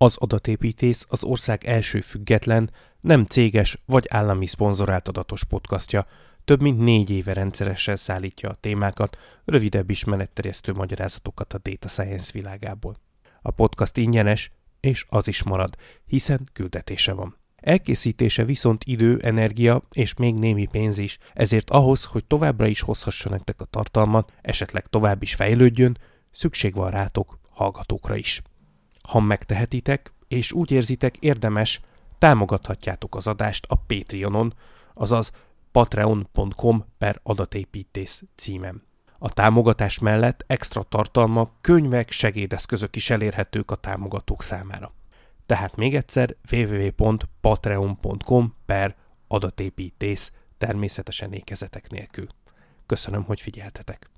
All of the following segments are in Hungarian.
Az adatépítész az ország első független, nem céges vagy állami szponzorált adatos podcastja. Több mint négy éve rendszeresen szállítja a témákat, rövidebb ismeretterjesztő magyarázatokat a data science világából. A podcast ingyenes, és az is marad, hiszen küldetése van. Elkészítése viszont idő, energia és még némi pénz is, ezért ahhoz, hogy továbbra is hozhassa nektek a tartalmat, esetleg tovább is fejlődjön, szükség van rátok, hallgatókra is. Ha megtehetitek, és úgy érzitek érdemes, támogathatjátok az adást a Patreonon, azaz patreon.com per adatépítész címem. A támogatás mellett extra tartalma, könyvek, segédeszközök is elérhetők a támogatók számára. Tehát még egyszer www.patreon.com per adatépítész természetesen ékezetek nélkül. Köszönöm, hogy figyeltetek!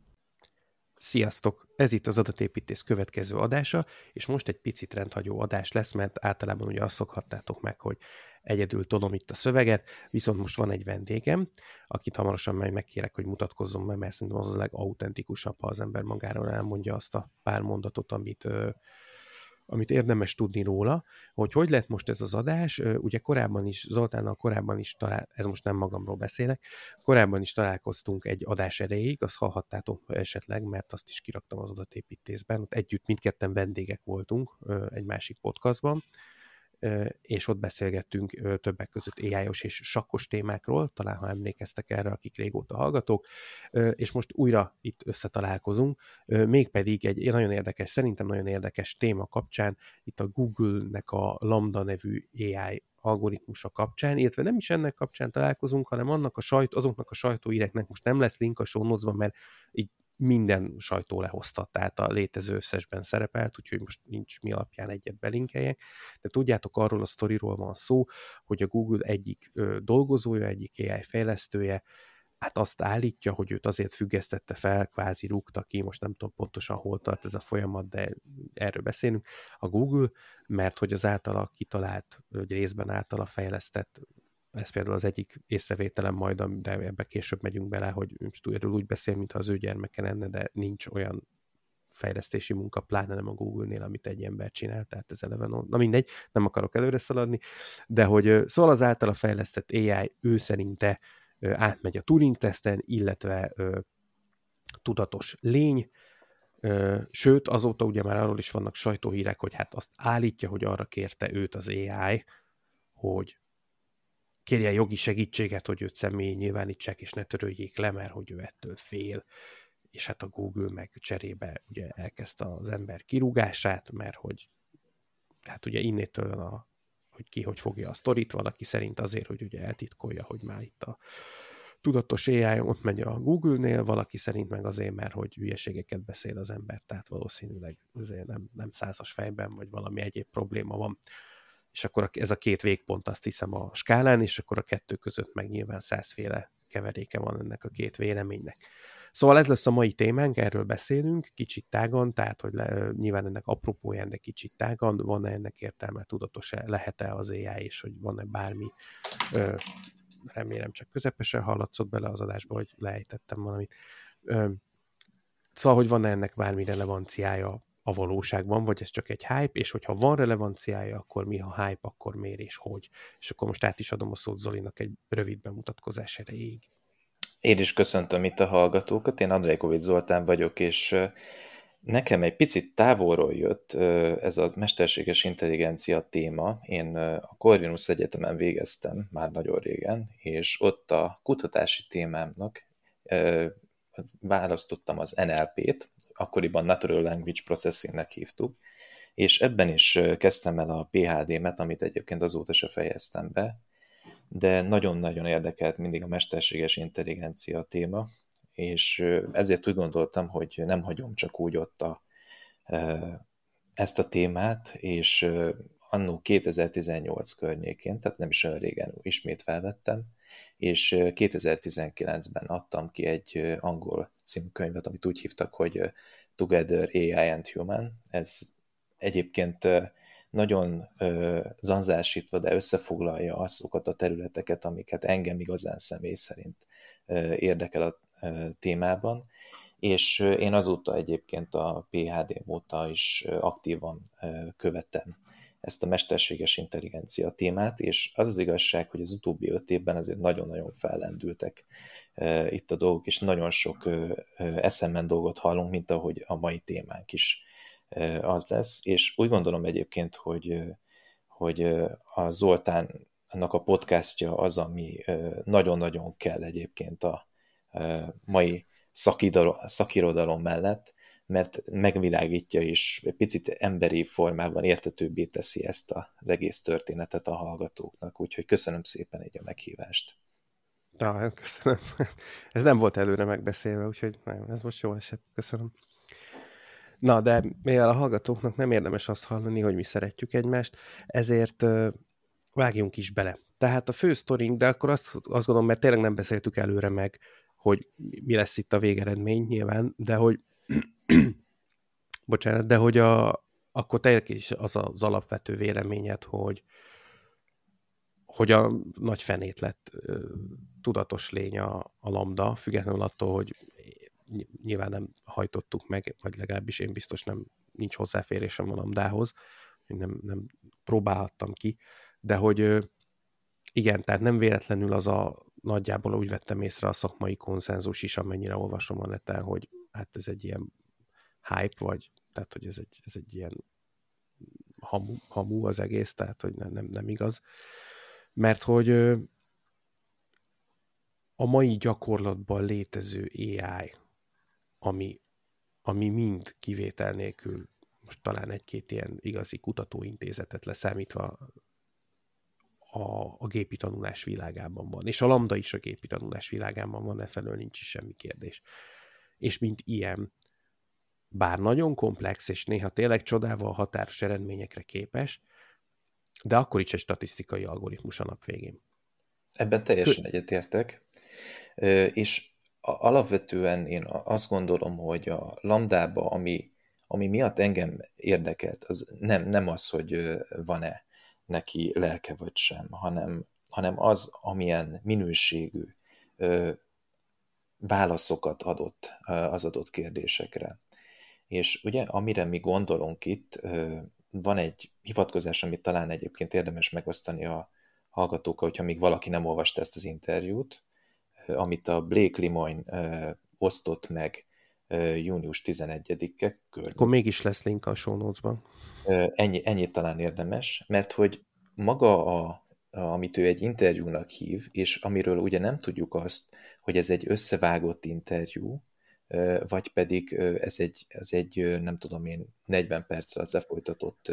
Sziasztok! Ez itt az adatépítész következő adása, és most egy picit rendhagyó adás lesz, mert általában ugye azt szokhattátok meg, hogy egyedül tolom itt a szöveget, viszont most van egy vendégem, akit hamarosan majd megkérek, hogy mutatkozzon meg, mert szerintem az a legautentikusabb, ha az ember magáról elmondja azt a pár mondatot, amit amit érdemes tudni róla, hogy hogy lett most ez az adás, ugye korábban is, Zoltánnal korábban is talál, ez most nem magamról beszélek, korábban is találkoztunk egy adás erejéig, azt hallhattátok esetleg, mert azt is kiraktam az adatépítészben, ott együtt mindketten vendégek voltunk egy másik podcastban, és ott beszélgettünk többek között ai és sakkos témákról, talán ha emlékeztek erre, akik régóta hallgatók, és most újra itt összetalálkozunk, mégpedig egy nagyon érdekes, szerintem nagyon érdekes téma kapcsán, itt a Google-nek a Lambda nevű AI algoritmusa kapcsán, illetve nem is ennek kapcsán találkozunk, hanem annak a sajt, azoknak a sajtóíreknek most nem lesz link a show mert így minden sajtó lehozta, tehát a létező összesben szerepelt, úgyhogy most nincs mi alapján egyet belinkeljek, de tudjátok, arról a sztoriról van szó, hogy a Google egyik dolgozója, egyik AI fejlesztője, hát azt állítja, hogy őt azért függesztette fel, kvázi rúgta ki, most nem tudom pontosan hol tart ez a folyamat, de erről beszélünk, a Google, mert hogy az általa kitalált, vagy részben általa fejlesztett ez például az egyik észrevételem majd, de ebbe később megyünk bele, hogy erről úgy beszél, mintha az ő gyermeke lenne, de nincs olyan fejlesztési munka, pláne nem a Google-nél, amit egy ember csinál, tehát ez eleve, na mindegy, nem akarok előre szaladni, de hogy szól az általa fejlesztett AI, ő szerinte átmegy a Turing-teszten, illetve tudatos lény, sőt, azóta ugye már arról is vannak sajtóhírek, hogy hát azt állítja, hogy arra kérte őt az AI, hogy kérje jogi segítséget, hogy őt személy nyilvánítsák, és ne törődjék le, mert hogy ő ettől fél. És hát a Google meg cserébe ugye elkezdte az ember kirúgását, mert hogy hát ugye innétől a, hogy ki hogy fogja a sztorit, valaki szerint azért, hogy ugye eltitkolja, hogy már itt a tudatos AI ott megy a Google-nél, valaki szerint meg azért, mert hogy hülyeségeket beszél az ember, tehát valószínűleg azért nem, nem százas fejben, vagy valami egyéb probléma van és akkor ez a két végpont azt hiszem a skálán, és akkor a kettő között meg nyilván százféle keveréke van ennek a két véleménynek. Szóval ez lesz a mai témánk, erről beszélünk, kicsit tágan, tehát hogy le, nyilván ennek apropóján, de kicsit tágan, van-e ennek értelme, tudatos-e, lehet-e az AI, és hogy van-e bármi, ö, remélem csak közepesen hallatszott bele az adásba, hogy lejtettem valamit. Ö, szóval, hogy van-e ennek bármi relevanciája a valóságban, vagy ez csak egy hype, és hogyha van relevanciája, akkor mi a hype, akkor miért és hogy. És akkor most át is adom a szót Zolinak egy rövid bemutatkozás erejéig. Én is köszöntöm itt a hallgatókat, én Andrei Kovics Zoltán vagyok, és nekem egy picit távolról jött ez a mesterséges intelligencia téma. Én a Corvinus Egyetemen végeztem már nagyon régen, és ott a kutatási témámnak választottam az NLP-t, akkoriban Natural Language Processingnek hívtuk, és ebben is kezdtem el a PHD-met, amit egyébként azóta se fejeztem be, de nagyon-nagyon érdekelt mindig a mesterséges intelligencia téma, és ezért úgy gondoltam, hogy nem hagyom csak úgy ott a, ezt a témát, és annó 2018 környékén, tehát nem is olyan régen ismét felvettem, és 2019-ben adtam ki egy angol című könyvet, amit úgy hívtak, hogy Together AI and Human. Ez egyébként nagyon zanzásítva, de összefoglalja azokat a területeket, amiket engem igazán személy szerint érdekel a témában, és én azóta egyébként a PHD óta is aktívan követem ezt a mesterséges intelligencia témát, és az az igazság, hogy az utóbbi öt évben azért nagyon-nagyon fellendültek itt a dolgok, és nagyon sok eszemben dolgot hallunk, mint ahogy a mai témánk is az lesz, és úgy gondolom egyébként, hogy, hogy a Zoltánnak a podcastja az, ami nagyon-nagyon kell egyébként a mai szakirodalom mellett, mert megvilágítja és picit emberi formában értetőbbé teszi ezt az egész történetet a hallgatóknak. Úgyhogy köszönöm szépen egy a meghívást. Ja, hát köszönöm. Ez nem volt előre megbeszélve, úgyhogy nem, ez most jó esett. Köszönöm. Na, de mivel a hallgatóknak nem érdemes azt hallani, hogy mi szeretjük egymást, ezért vágjunk is bele. Tehát a fő sztorink, de akkor azt, azt gondolom, mert tényleg nem beszéltük előre meg, hogy mi lesz itt a végeredmény nyilván, de hogy bocsánat, de hogy a, akkor te is az az alapvető véleményed, hogy hogy a nagy fenét lett tudatos lény a, a lambda, függetlenül attól, hogy nyilván nem hajtottuk meg, vagy legalábbis én biztos nem nincs hozzáférésem a lambdához, nem, nem próbálhattam ki, de hogy igen, tehát nem véletlenül az a nagyjából úgy vettem észre a szakmai konszenzus is, amennyire olvasom a neten, hogy hát ez egy ilyen hype, vagy tehát, hogy ez egy, ez egy ilyen hamu, hamu az egész, tehát, hogy nem, nem, nem igaz. Mert hogy a mai gyakorlatban létező AI, ami, ami mind kivétel nélkül, most talán egy-két ilyen igazi kutatóintézetet leszámítva a, a gépi tanulás világában van. És a lambda is a gépi tanulás világában van, e felől nincs is semmi kérdés. És mint ilyen, bár nagyon komplex, és néha tényleg csodával határos eredményekre képes, de akkor is egy statisztikai algoritmus a nap végén. Ebben teljesen egyetértek, és alapvetően én azt gondolom, hogy a lambdába, ami, ami miatt engem érdekelt, az nem, nem az, hogy van-e neki lelke vagy sem, hanem, hanem az, amilyen minőségű válaszokat adott az adott kérdésekre. És ugye, amire mi gondolunk itt, van egy hivatkozás, amit talán egyébként érdemes megosztani a hallgatókkal, hogyha még valaki nem olvasta ezt az interjút, amit a Blake Lemoyne osztott meg június 11-e körül. Akkor mégis lesz link a show notes-ban. Ennyi, ennyi talán érdemes, mert hogy maga, a, amit ő egy interjúnak hív, és amiről ugye nem tudjuk azt, hogy ez egy összevágott interjú, vagy pedig ez egy, ez egy, nem tudom én, 40 perc alatt lefolytatott,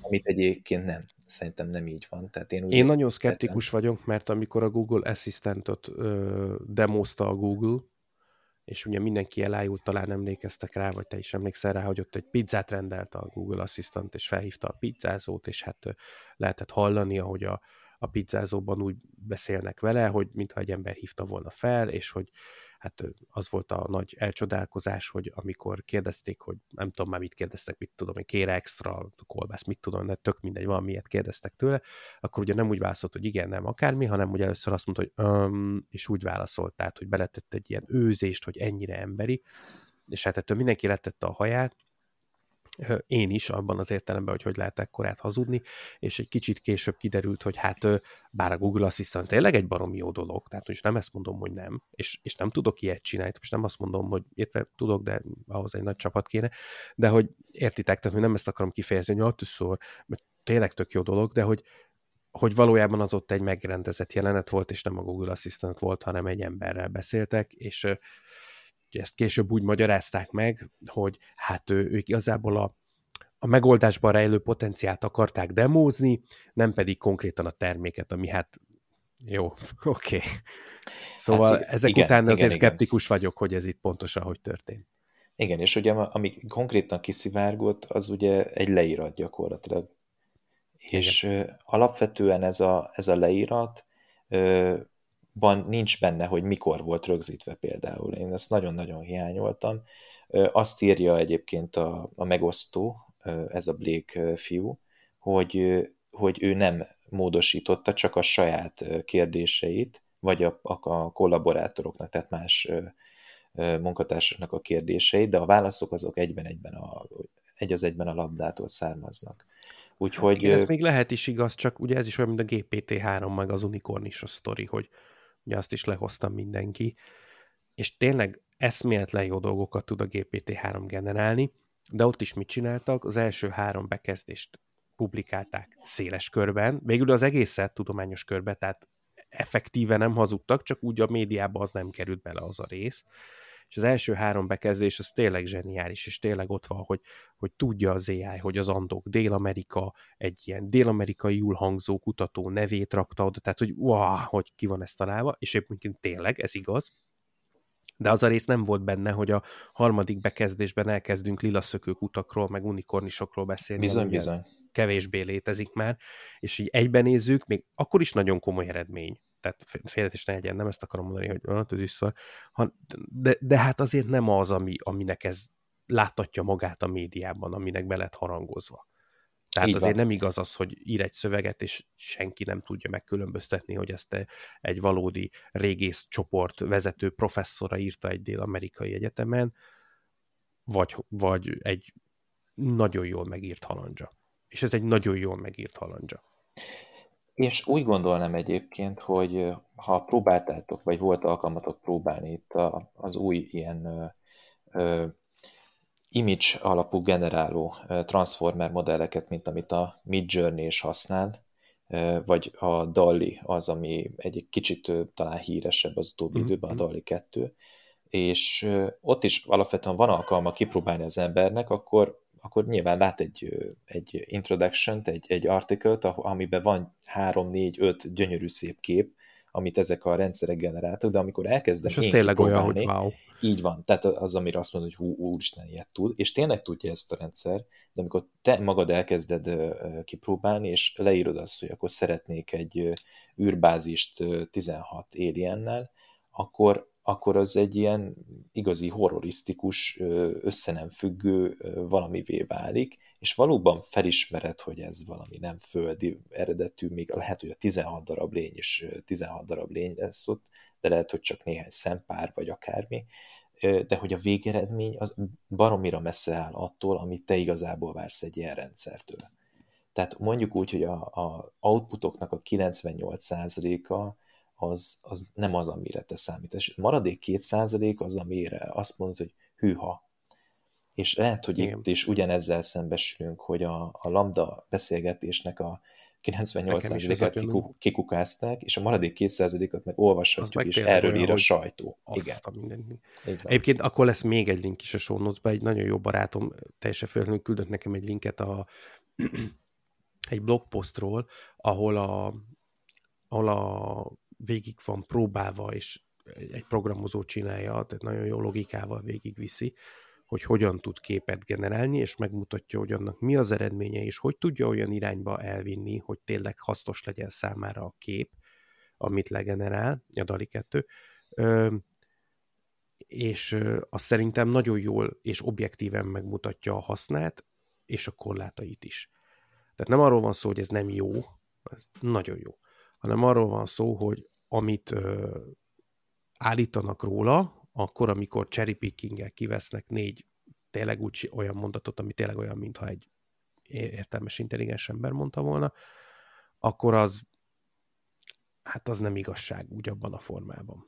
amit egyébként nem. Szerintem nem így van. Tehát én, úgy én nagyon szkeptikus vagyok, mert amikor a Google Assistantot demozta a Google, és ugye mindenki elájult, talán emlékeztek rá, vagy te is emlékszel rá, hogy ott egy pizzát rendelt a Google Assistant, és felhívta a pizzázót, és hát lehetett hallani, ahogy a, a pizzázóban úgy beszélnek vele, hogy mintha egy ember hívta volna fel, és hogy hát az volt a nagy elcsodálkozás, hogy amikor kérdezték, hogy nem tudom már mit kérdeztek, mit tudom, hogy kére extra kolbász, mit tudom, de tök mindegy, valamiért kérdeztek tőle, akkor ugye nem úgy válaszolt, hogy igen, nem, akármi, hanem ugye először azt mondta, hogy um, és úgy válaszolt, tehát, hogy beletett egy ilyen őzést, hogy ennyire emberi, és hát ettől mindenki letette a haját, én is abban az értelemben, hogy hogy lehet ekkorát hazudni, és egy kicsit később kiderült, hogy hát bár a Google Assistant tényleg egy barom jó dolog, tehát most nem ezt mondom, hogy nem, és, és nem tudok ilyet csinálni, most nem azt mondom, hogy értve tudok, de ahhoz egy nagy csapat kéne, de hogy értitek, tehát hogy nem ezt akarom kifejezni, hogy szor, mert tényleg tök jó dolog, de hogy, hogy valójában az ott egy megrendezett jelenet volt, és nem a Google Assistant volt, hanem egy emberrel beszéltek, és ezt később úgy magyarázták meg, hogy hát ő, ők igazából a, a megoldásban rejlő potenciált akarták demózni, nem pedig konkrétan a terméket, ami hát jó, oké. Okay. Szóval hát, ezek igen, után azért igen, skeptikus igen. vagyok, hogy ez itt pontosan hogy történt. Igen, és ugye ami konkrétan kiszivárgott, az ugye egy leírat gyakorlatilag. Igen. És alapvetően ez a, ez a leírat ban nincs benne, hogy mikor volt rögzítve például. Én ezt nagyon-nagyon hiányoltam. Azt írja egyébként a, a megosztó, ez a Blake fiú, hogy, hogy ő nem módosította csak a saját kérdéseit, vagy a, a kollaborátoroknak, tehát más munkatársaknak a kérdéseit, de a válaszok azok egyben-egyben a, egy az egyben a labdától származnak. Úgyhogy... Igen, ez még lehet is igaz, csak ugye ez is olyan, mint a GPT-3, meg az Unicorn is a sztori, hogy ugye azt is lehoztam mindenki, és tényleg eszméletlen jó dolgokat tud a GPT-3 generálni, de ott is mit csináltak? Az első három bekezdést publikálták széles körben, végül az egészet tudományos körbe, tehát effektíve nem hazudtak, csak úgy a médiába az nem került bele az a rész. És az első három bekezdés az tényleg zseniális, és tényleg ott van, hogy, hogy tudja az AI, hogy az Andok Dél-Amerika egy ilyen dél-amerikai hangzó kutató nevét rakta oda, tehát hogy wow, hogy ki van ezt találva, és egyébként tényleg, ez igaz, de az a rész nem volt benne, hogy a harmadik bekezdésben elkezdünk lilaszökők utakról, meg unikornisokról beszélni. Bizony, bizony. Kevésbé létezik már, és így egyben nézzük, még akkor is nagyon komoly eredmény. Tehát félretés ne legyen, nem ezt akarom mondani, hogy az is szor, de, de hát azért nem az, ami, aminek ez láttatja magát a médiában, aminek be lett harangozva. Tehát Így azért van. nem igaz az, hogy ír egy szöveget, és senki nem tudja megkülönböztetni, hogy ezt egy valódi régész csoport vezető professzora írta egy dél-amerikai egyetemen, vagy, vagy egy nagyon jól megírt halandzsa. És ez egy nagyon jól megírt halandzsa. És úgy gondolnám egyébként, hogy ha próbáltátok, vagy volt alkalmatok próbálni itt az új ilyen image alapú generáló transformer modelleket, mint amit a Midjourney is használ, vagy a Dolly az, ami egy kicsit talán híresebb az utóbbi mm-hmm. időben, a Dolly 2, és ott is alapvetően van alkalma kipróbálni az embernek, akkor, akkor nyilván lát egy, egy introduction-t, egy, egy article-t, amiben van három, négy, öt gyönyörű szép kép, amit ezek a rendszerek generáltak, de amikor elkezdem És az tényleg olyan, hogy wow. Így van, tehát az, amire azt mondod, hogy hú, úristen, ilyet tud, és tényleg tudja ezt a rendszer, de amikor te magad elkezded kipróbálni, és leírod azt, hogy akkor szeretnék egy űrbázist 16 aliennel, akkor, akkor az egy ilyen igazi horrorisztikus, össze nem függő valamivé válik, és valóban felismered, hogy ez valami nem földi eredetű, még lehet, hogy a 16 darab lény is 16 darab lény lesz ott, de lehet, hogy csak néhány szempár, vagy akármi, de hogy a végeredmény az baromira messze áll attól, amit te igazából vársz egy ilyen rendszertől. Tehát mondjuk úgy, hogy a, a outputoknak a 98%-a az, az nem az, amire te számítasz. A maradék 2% az, amire azt mondod, hogy hűha, és lehet, hogy Igen. itt is ugyanezzel szembesülünk, hogy a, a lambda beszélgetésnek a 98%-át kikukázták, és a maradék 2%-ot meg olvashatjuk, és erről ír a sajtó. Igen. Egyébként akkor lesz még egy link is a show notes egy nagyon jó barátom teljesen felhőnül küldött nekem egy linket a egy blogpostról, ahol a, ahol a végig van próbálva, és egy programozó csinálja, tehát nagyon jó logikával végigviszi, hogy hogyan tud képet generálni, és megmutatja, hogy annak mi az eredménye, és hogy tudja olyan irányba elvinni, hogy tényleg hasznos legyen számára a kép, amit legenerál, a DALI 2, ö, és azt szerintem nagyon jól és objektíven megmutatja a hasznát, és a korlátait is. Tehát nem arról van szó, hogy ez nem jó, ez nagyon jó, hanem arról van szó, hogy amit ö, állítanak róla, akkor, amikor cherry picking kivesznek négy tényleg úgy olyan mondatot, ami tényleg olyan, mintha egy értelmes, intelligens ember mondta volna, akkor az hát az nem igazság úgy abban a formában.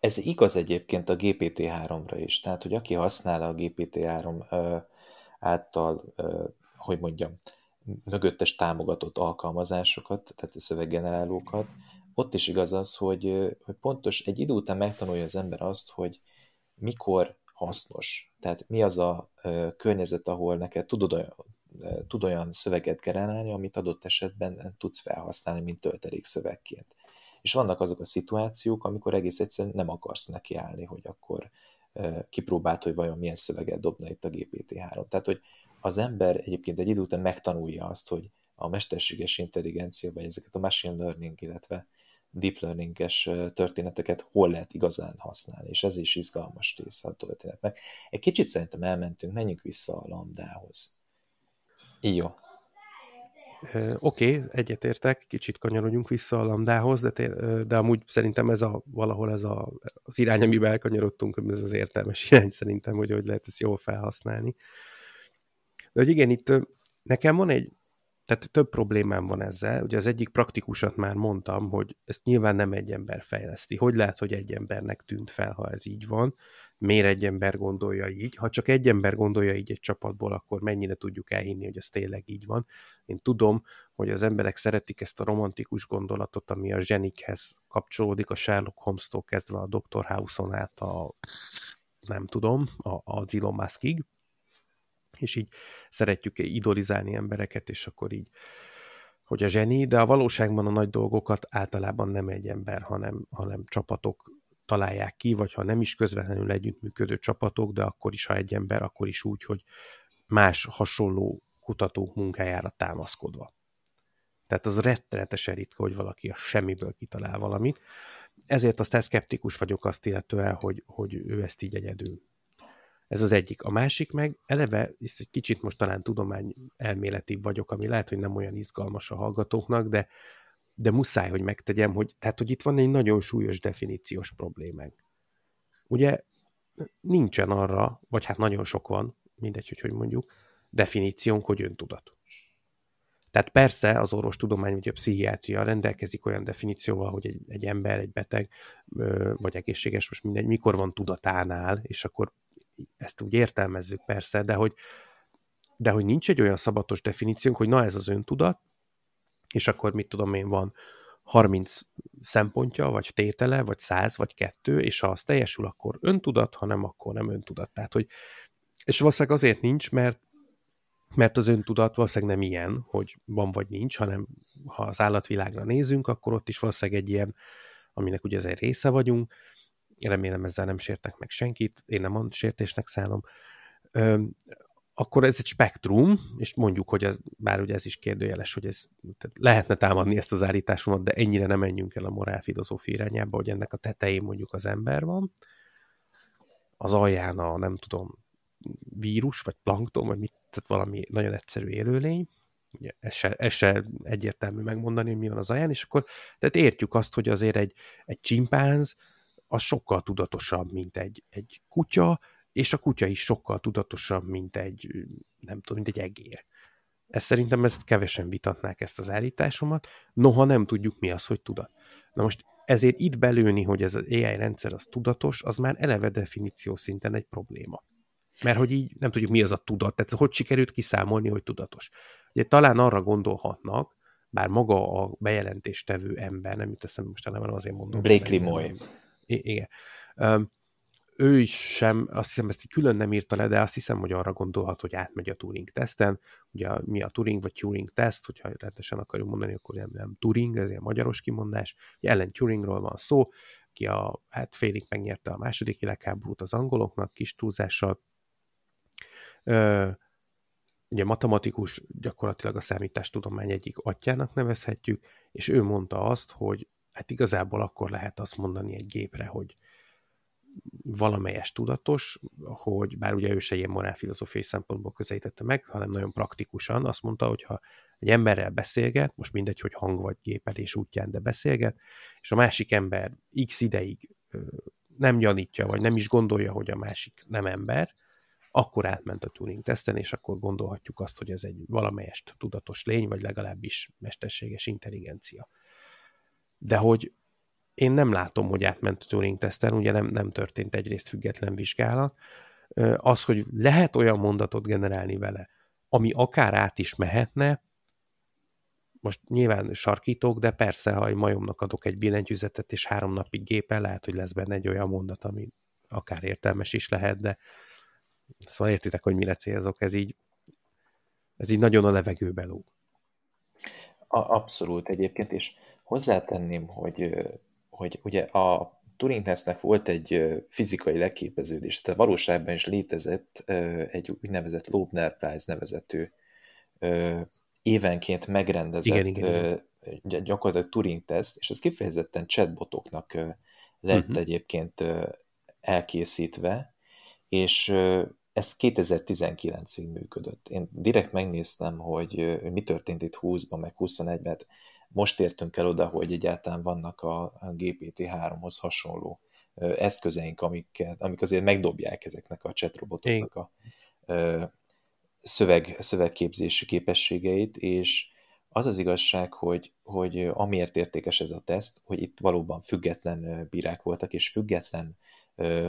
Ez igaz egyébként a GPT-3-ra is, tehát, hogy aki használ a GPT-3 ö, által, hogy mondjam, mögöttes támogatott alkalmazásokat, tehát szöveggenerálókat, ott is igaz az, hogy, hogy pontos egy idő után megtanulja az ember azt, hogy mikor hasznos. Tehát mi az a környezet, ahol neked tudod olyan, tud olyan szöveget generálni, amit adott esetben tudsz felhasználni, mint töltelék szövegként. És vannak azok a szituációk, amikor egész egyszerűen nem akarsz nekiállni, hogy akkor kipróbált, hogy vajon milyen szöveget dobna itt a GPT-3. Tehát, hogy az ember egyébként egy idő után megtanulja azt, hogy a mesterséges intelligencia, vagy ezeket a machine learning, illetve deep learning-es történeteket hol lehet igazán használni, és ez is izgalmas része a történetnek. Egy kicsit szerintem elmentünk, menjünk vissza a lambdához. Jó. Oké, okay, egyetértek, kicsit kanyarodjunk vissza a lambdához, de, de amúgy szerintem ez a, valahol ez a, az irány, amiben elkanyarodtunk, ez az értelmes irány szerintem, hogy hogy lehet ezt jól felhasználni. De hogy igen, itt nekem van egy, Tehát több problémám van ezzel. Ugye az egyik praktikusat már mondtam, hogy ezt nyilván nem egy ember fejleszti. Hogy lehet, hogy egy embernek tűnt fel, ha ez így van? Miért egy ember gondolja így? Ha csak egy ember gondolja így egy csapatból, akkor mennyire tudjuk elhinni, hogy ez tényleg így van? Én tudom, hogy az emberek szeretik ezt a romantikus gondolatot, ami a zsenikhez kapcsolódik, a Sherlock Holmes-tól kezdve a Dr. House-on át a nem tudom, a, a Elon Muskig, és így szeretjük idolizálni embereket, és akkor így, hogy a zseni, de a valóságban a nagy dolgokat általában nem egy ember, hanem, hanem csapatok találják ki, vagy ha nem is közvetlenül együttműködő csapatok, de akkor is, ha egy ember, akkor is úgy, hogy más hasonló kutatók munkájára támaszkodva. Tehát az rettenetesen ritka, hogy valaki a semmiből kitalál valamit. Ezért aztán szkeptikus vagyok azt illetően, hogy, hogy ő ezt így egyedül ez az egyik. A másik meg eleve, és egy kicsit most talán tudomány elméleti vagyok, ami lehet, hogy nem olyan izgalmas a hallgatóknak, de, de muszáj, hogy megtegyem, hogy, tehát, hogy itt van egy nagyon súlyos definíciós problémánk. Ugye nincsen arra, vagy hát nagyon sok van, mindegy, hogy hogy mondjuk, definíciónk, hogy öntudat. Tehát persze az orvostudomány vagy a pszichiátria rendelkezik olyan definícióval, hogy egy, egy ember, egy beteg, vagy egészséges, most mindegy, mikor van tudatánál, és akkor ezt úgy értelmezzük persze, de hogy, de hogy nincs egy olyan szabatos definíciónk, hogy na ez az öntudat, és akkor mit tudom én, van 30 szempontja, vagy tétele, vagy 100, vagy kettő, és ha az teljesül, akkor öntudat, ha nem, akkor nem öntudat. Tehát, hogy, és valószínűleg azért nincs, mert mert az öntudat valószínűleg nem ilyen, hogy van vagy nincs, hanem ha az állatvilágra nézünk, akkor ott is valószínűleg egy ilyen, aminek ugye ez egy része vagyunk, remélem ezzel nem sértek meg senkit, én nem a sértésnek szállom, akkor ez egy spektrum, és mondjuk, hogy ez, bár ugye ez is kérdőjeles, hogy ez tehát lehetne támadni ezt az állításomat, de ennyire nem menjünk el a morálfilozófia irányába, hogy ennek a tetején mondjuk az ember van, az alján a, nem tudom, vírus, vagy plankton, vagy mit, tehát valami nagyon egyszerű élőlény, ugye ez se, ez se egyértelmű megmondani, hogy mi van az alján, és akkor tehát értjük azt, hogy azért egy, egy csimpánz, az sokkal tudatosabb, mint egy, egy kutya, és a kutya is sokkal tudatosabb, mint egy, nem tudom, mint egy egér. Ez szerintem ezt kevesen vitatnák ezt az állításomat, noha nem tudjuk mi az, hogy tudat. Na most ezért itt belőni, hogy ez az AI rendszer az tudatos, az már eleve definíció szinten egy probléma. Mert hogy így nem tudjuk, mi az a tudat, tehát hogy sikerült kiszámolni, hogy tudatos. Ugye talán arra gondolhatnak, bár maga a bejelentéstevő ember, nem jut eszembe most nem azért mondom. Blakely Moy igen. Um, ő is sem, azt hiszem ezt külön nem írta le, de azt hiszem, hogy arra gondolhat, hogy átmegy a Turing teszten. Ugye mi a Turing vagy Turing teszt, hogyha rendesen akarjuk mondani, akkor nem, nem Turing, ez ilyen magyaros kimondás. Ugye ellen Turingról van szó, ki a, hát félig megnyerte a második világháborút az angoloknak, kis túlzással. Ö, ugye matematikus, gyakorlatilag a számítástudomány egyik atyának nevezhetjük, és ő mondta azt, hogy hát igazából akkor lehet azt mondani egy gépre, hogy valamelyes tudatos, hogy bár ugye ő se ilyen morálfilozófiai szempontból közelítette meg, hanem nagyon praktikusan azt mondta, hogy ha egy emberrel beszélget, most mindegy, hogy hang vagy gépelés útján, de beszélget, és a másik ember x ideig nem gyanítja, vagy nem is gondolja, hogy a másik nem ember, akkor átment a Turing teszten, és akkor gondolhatjuk azt, hogy ez egy valamelyest tudatos lény, vagy legalábbis mesterséges intelligencia de hogy én nem látom, hogy átment a Turing teszten, ugye nem, nem történt egyrészt független vizsgálat. Az, hogy lehet olyan mondatot generálni vele, ami akár át is mehetne, most nyilván sarkítok, de persze, ha egy majomnak adok egy billentyűzetet, és három napig gépe, lehet, hogy lesz benne egy olyan mondat, ami akár értelmes is lehet, de szóval értitek, hogy mire célzok, ez így, ez így nagyon a levegőbe lóg. Abszolút egyébként, és Hozzátenném, hogy, hogy ugye a Turing tesztnek volt egy fizikai leképeződés, tehát valóságban is létezett egy úgynevezett Loebner Prize nevezető évenként megrendezett igen, igen, igen. gyakorlatilag Turing teszt, és ez kifejezetten chatbotoknak lett uh-huh. egyébként elkészítve, és ez 2019-ig működött. Én direkt megnéztem, hogy mi történt itt 20-ban, meg 21-ben, most értünk el oda, hogy egyáltalán vannak a, GPT-3-hoz hasonló eszközeink, amik, amik azért megdobják ezeknek a chatrobotoknak a szöveg, szövegképzési képességeit, és az az igazság, hogy, hogy amiért értékes ez a teszt, hogy itt valóban független bírák voltak, és független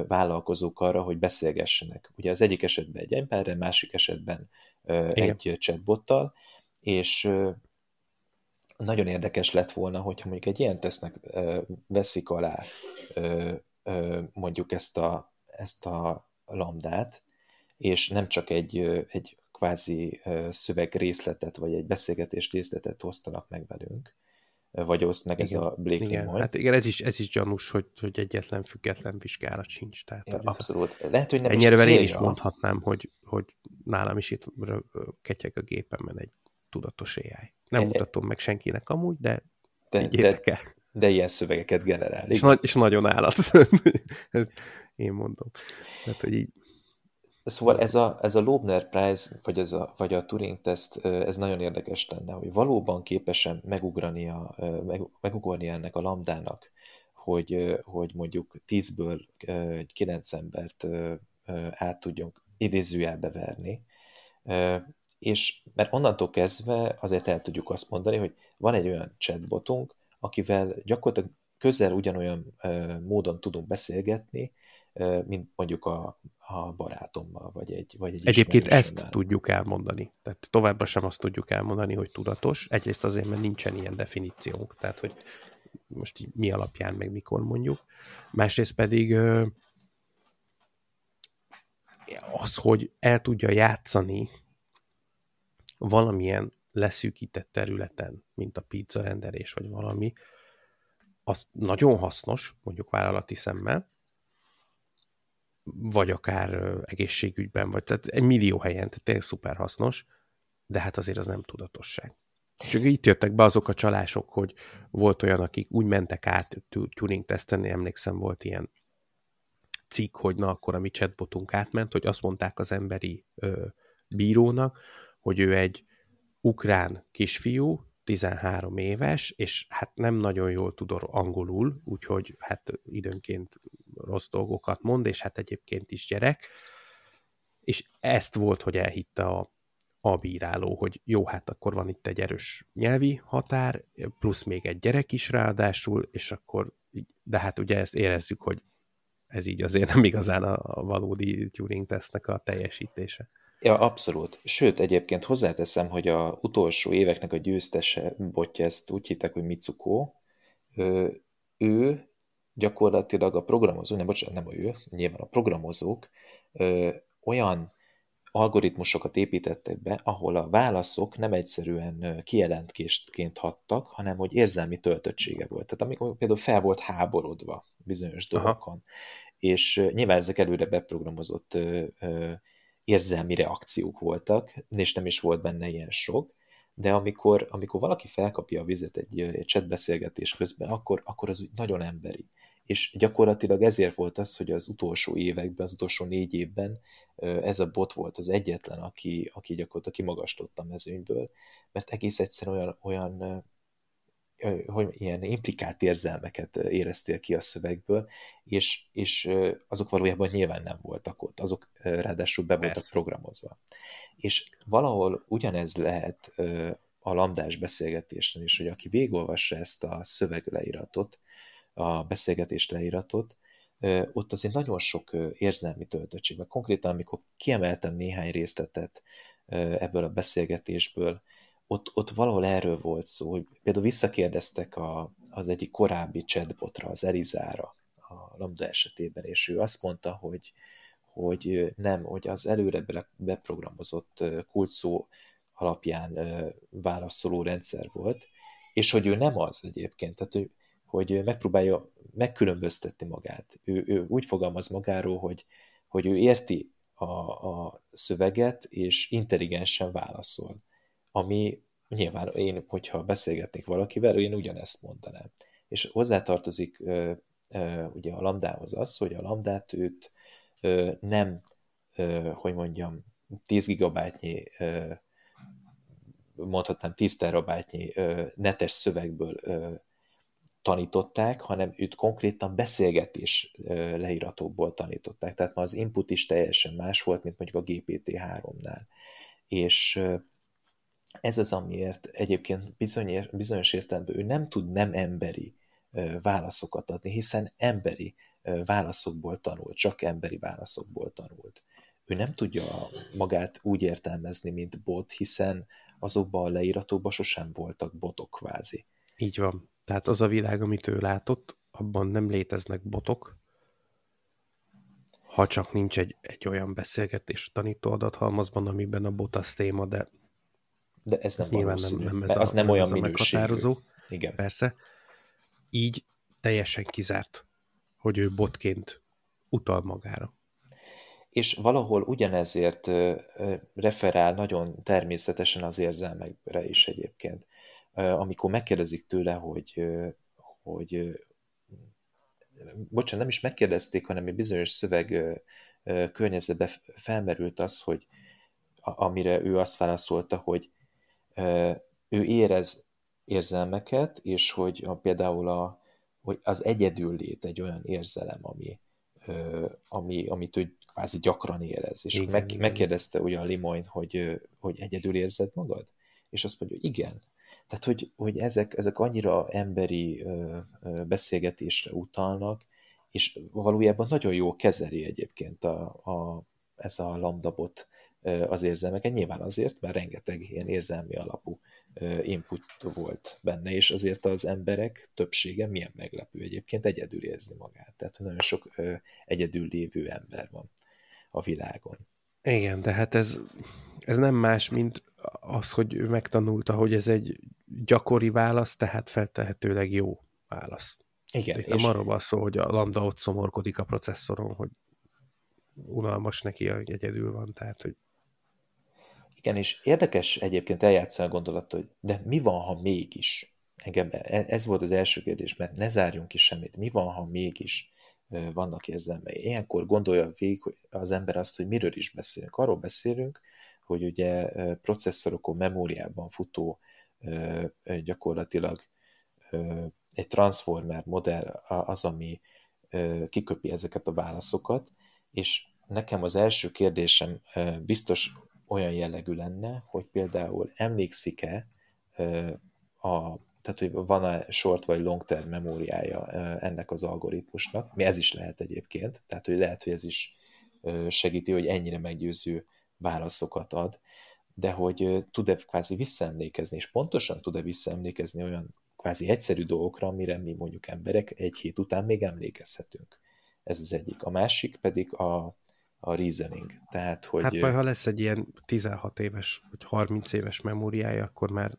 vállalkozók arra, hogy beszélgessenek. Ugye az egyik esetben egy emberrel, másik esetben Igen. egy chatbottal, és nagyon érdekes lett volna, hogyha mondjuk egy ilyen tesznek veszik alá mondjuk ezt a, ezt a lambdát, és nem csak egy, egy kvázi szövegrészletet, vagy egy beszélgetés részletet hoztanak meg velünk, vagy oszt meg igen, ez a Blake igen. Hát igen, ez is, ez is gyanús, hogy, hogy egyetlen független vizsgálat sincs. Tehát, ja, abszolút. A... Lehet, hogy nem Ennyire én is mondhatnám, hogy, hogy nálam is itt ketyeg a gépemben egy tudatos AI. Nem e, mutatom meg senkinek amúgy, de, de, de, el. de ilyen szövegeket generál. És, na, és nagyon állat. ez én mondom. Tehát, hogy így Szóval ez a, ez a Lobner Prize, vagy, ez a, vagy a Turing teszt, ez nagyon érdekes lenne, hogy valóban képesen megugrani, a, meg, megugorni ennek a lambdának, hogy, hogy mondjuk 10-ből 9 embert át tudjunk idézőjelbe verni, és mert onnantól kezdve azért el tudjuk azt mondani, hogy van egy olyan chatbotunk, akivel gyakorlatilag közel ugyanolyan módon tudunk beszélgetni, mint mondjuk a, a barátommal, vagy egy vagy egy Egyébként ezt tudjuk elmondani. Tehát továbbra sem azt tudjuk elmondani, hogy tudatos. Egyrészt azért, mert nincsen ilyen definíciónk, tehát hogy most mi alapján, meg mikor mondjuk. Másrészt pedig az, hogy el tudja játszani valamilyen leszűkített területen, mint a pizza rendelés, vagy valami, az nagyon hasznos, mondjuk vállalati szemmel, vagy akár egészségügyben, vagy tehát egy millió helyen, tehát tényleg szuper hasznos, de hát azért az nem tudatosság. És itt jöttek be azok a csalások, hogy volt olyan, akik úgy mentek át tuning tesztelni, emlékszem, volt ilyen cikk, hogy na akkor a mi chatbotunk átment, hogy azt mondták az emberi ö, bírónak, hogy ő egy ukrán kisfiú, 13 éves, és hát nem nagyon jól tud angolul, úgyhogy hát időnként rossz dolgokat mond, és hát egyébként is gyerek. És ezt volt, hogy elhitte a, a bíráló, hogy jó, hát akkor van itt egy erős nyelvi határ, plusz még egy gyerek is ráadásul, és akkor, de hát ugye ezt érezzük, hogy ez így azért nem igazán a, valódi Turing tesznek a teljesítése. Ja, abszolút. Sőt, egyébként hozzáteszem, hogy a utolsó éveknek a győztese botja, ezt úgy hittek, hogy Mitsuko, ő, ő gyakorlatilag a programozó, nem, bocsánat, nem a ő, nyilván a programozók ö, olyan algoritmusokat építettek be, ahol a válaszok nem egyszerűen kijelentésként hattak, hanem hogy érzelmi töltöttsége volt. Tehát amikor például fel volt háborodva bizonyos dolgokon, és nyilván ezek előre beprogramozott ö, ö, érzelmi reakciók voltak, és nem is volt benne ilyen sok, de amikor, amikor valaki felkapja a vizet egy, egy chat beszélgetés közben, akkor, akkor az úgy nagyon emberi. És gyakorlatilag ezért volt az, hogy az utolsó években, az utolsó négy évben ez a bot volt az egyetlen, aki, aki gyakorlatilag kimagaslott a mezőnyből, mert egész egyszer olyan, olyan hogy ilyen implikált érzelmeket éreztél ki a szövegből, és, és azok valójában nyilván nem voltak ott, azok ráadásul be voltak Persze. programozva. És valahol ugyanez lehet a lambdás beszélgetésnél is, hogy aki végolvassa ezt a szövegleíratot, a beszélgetés leíratot, ott azért nagyon sok érzelmi töltöttség, mert konkrétan, amikor kiemeltem néhány részletet ebből a beszélgetésből, ott, ott valahol erről volt szó, hogy például visszakérdeztek a, az egyik korábbi chatbotra, az Elizára, a Lambda esetében, és ő azt mondta, hogy, hogy nem, hogy az előre beprogramozott kulcsszó alapján válaszoló rendszer volt, és hogy ő nem az egyébként, tehát ő, hogy megpróbálja megkülönböztetni magát. Ő, ő úgy fogalmaz magáról, hogy, hogy ő érti a, a szöveget, és intelligensen válaszol ami nyilván én, hogyha beszélgetnék valakivel, én ugyanezt mondanám. És hozzátartozik ugye a lambdához az, hogy a lambdát őt nem, hogy mondjam, 10 gigabájtnyi mondhatnám 10 terabájtnyi netes szövegből tanították, hanem őt konkrétan beszélgetés leíratokból tanították. Tehát ma az input is teljesen más volt, mint mondjuk a GPT-3-nál. És ez az, amiért egyébként bizony, bizonyos értelemben ő nem tud nem emberi válaszokat adni, hiszen emberi válaszokból tanult, csak emberi válaszokból tanult. Ő nem tudja magát úgy értelmezni, mint bot, hiszen azokban a leíratokban sosem voltak botok kvázi. Így van. Tehát az a világ, amit ő látott, abban nem léteznek botok, ha csak nincs egy, egy olyan beszélgetés tanító adathalmazban, amiben a bot az téma, de, de ez, ez nem nyilván nem, nem ez az a, nem nem olyan ez. Igen. Persze. Így teljesen kizárt, hogy ő botként utal magára. És valahol ugyanezért referál nagyon természetesen az érzelmekre is egyébként. Amikor megkérdezik tőle, hogy, hogy bocsánat, nem is megkérdezték, hanem egy bizonyos szöveg környezetben felmerült az, hogy amire ő azt válaszolta, hogy ő érez érzelmeket, és hogy a, például a, hogy az egyedül lét egy olyan érzelem, ami, ami, amit ő kvázi gyakran érez. És igen, meg, igen. megkérdezte ugye a Limoin, hogy, hogy egyedül érzed magad? És azt mondja, hogy igen. Tehát, hogy, hogy ezek, ezek annyira emberi beszélgetésre utalnak, és valójában nagyon jó kezeli egyébként a, a, ez a lambdabot az érzelmeket. Nyilván azért, mert rengeteg ilyen érzelmi alapú input volt benne, és azért az emberek többsége milyen meglepő egyébként egyedül érzi magát. Tehát nagyon sok egyedül lévő ember van a világon. Igen, de hát ez, ez nem más, mint az, hogy ő megtanulta, hogy ez egy gyakori válasz, tehát feltehetőleg jó válasz. Igen. és... Nem arról van szó, hogy a lambda ott szomorkodik a processzoron, hogy unalmas neki, hogy egyedül van, tehát, hogy igen, és érdekes egyébként eljátszani a gondolatot, hogy de mi van, ha mégis? Engem, e, ez volt az első kérdés, mert ne zárjunk ki semmit. Mi van, ha mégis vannak érzelmei? Ilyenkor gondolja végig az ember azt, hogy miről is beszélünk. Arról beszélünk, hogy ugye processzorokon, memóriában futó gyakorlatilag egy transformer modell az, ami kiköpi ezeket a válaszokat, és nekem az első kérdésem biztos olyan jellegű lenne, hogy például emlékszik-e a tehát hogy van-e short vagy long term memóriája ennek az algoritmusnak, mi ez is lehet egyébként, tehát hogy lehet, hogy ez is segíti, hogy ennyire meggyőző válaszokat ad, de hogy tud-e kvázi visszaemlékezni, és pontosan tud-e visszaemlékezni olyan kvázi egyszerű dolgokra, amire mi mondjuk emberek egy hét után még emlékezhetünk. Ez az egyik. A másik pedig a, a reasoning. Tehát, hogy... Hát majd, ha lesz egy ilyen 16 éves vagy 30 éves memóriája, akkor már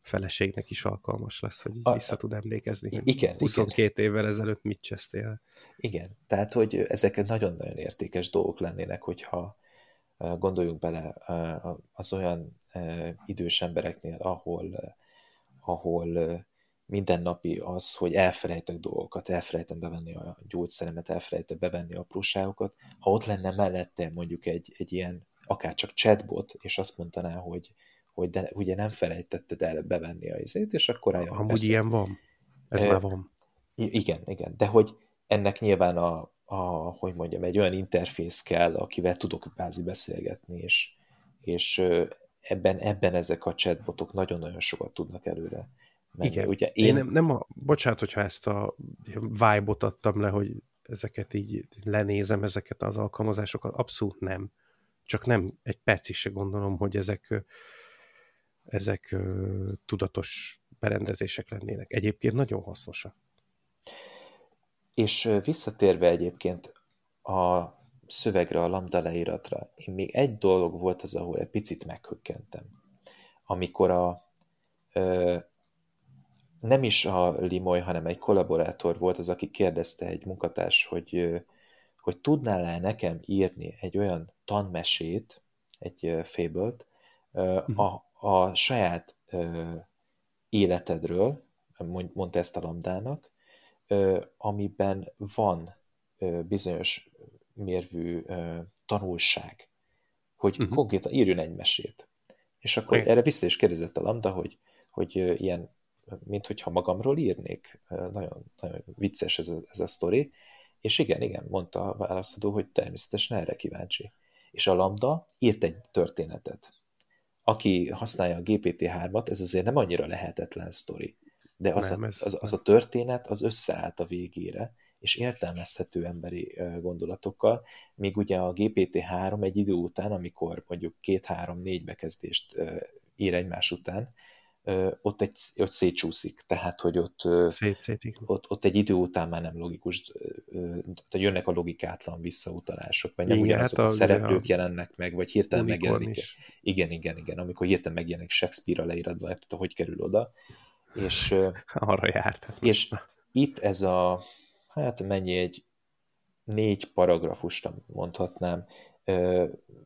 feleségnek is alkalmas lesz, hogy a, vissza tud emlékezni. Igen. 22 igen. évvel ezelőtt mit csesztél. Igen, tehát hogy ezek nagyon-nagyon értékes dolgok lennének, hogyha gondoljunk bele az olyan idős embereknél, ahol, ahol mindennapi az, hogy elfelejtek dolgokat, elfelejtem bevenni a gyógyszeremet, elfelejtem bevenni apróságokat, ha ott lenne mellette mondjuk egy, egy ilyen akár csak chatbot, és azt mondaná, hogy, hogy de ugye nem felejtetted el bevenni a izét, és akkor eljön. Amúgy persze. ilyen van. Ez e, már van. Igen, igen. De hogy ennek nyilván a, a, hogy mondjam, egy olyan interfész kell, akivel tudok bázi beszélgetni, és, és ebben, ebben ezek a chatbotok nagyon-nagyon sokat tudnak előre menni. Igen. Ugye én... én nem, nem a, bocsánat, hogyha ezt a vibe-ot adtam le, hogy ezeket így lenézem, ezeket az alkalmazásokat, abszolút nem. Csak nem egy percig se gondolom, hogy ezek ezek tudatos berendezések lennének. Egyébként nagyon hasznosak. És visszatérve egyébként a szövegre, a lambda leíratra, én még egy dolog volt az, ahol egy picit meghökkentem. Amikor a nem is a Limoy, hanem egy kollaborátor volt az, aki kérdezte egy munkatárs, hogy, hogy tudnál-e nekem írni egy olyan tanmesét, egy fébölt, uh-huh. a, a saját életedről, mondta ezt a lambdának, amiben van bizonyos mérvű tanulság, hogy uh-huh. konkrétan írjon egy mesét. És akkor Igen. erre vissza is kérdezett a lambda, hogy, hogy ilyen, mint hogyha magamról írnék, nagyon, nagyon vicces ez a, ez a sztori, és igen, igen, mondta a választó, hogy természetesen erre kíváncsi. És a lambda írt egy történetet aki használja a GPT-3-at, ez azért nem annyira lehetetlen sztori. De az, nem, a, az, az nem. a történet, az összeállt a végére, és értelmezhető emberi gondolatokkal, míg ugye a GPT-3 egy idő után, amikor mondjuk két-három-négy bekezdést ír egymás után, ott, egy, ott szétcsúszik, tehát hogy ott, ott, ott egy idő után már nem logikus, tehát jönnek a logikátlan visszautalások, vagy nem igen, ugyanazok hát a, a szereplők a jelennek meg, vagy hirtelen megjelenik. Is. Igen, igen, igen, amikor hirtelen megjelenik Shakespeare a leíratva, tehát hogy kerül oda. És, Arra járt. Hát és itt ez a, hát mennyi egy négy paragrafust mondhatnám,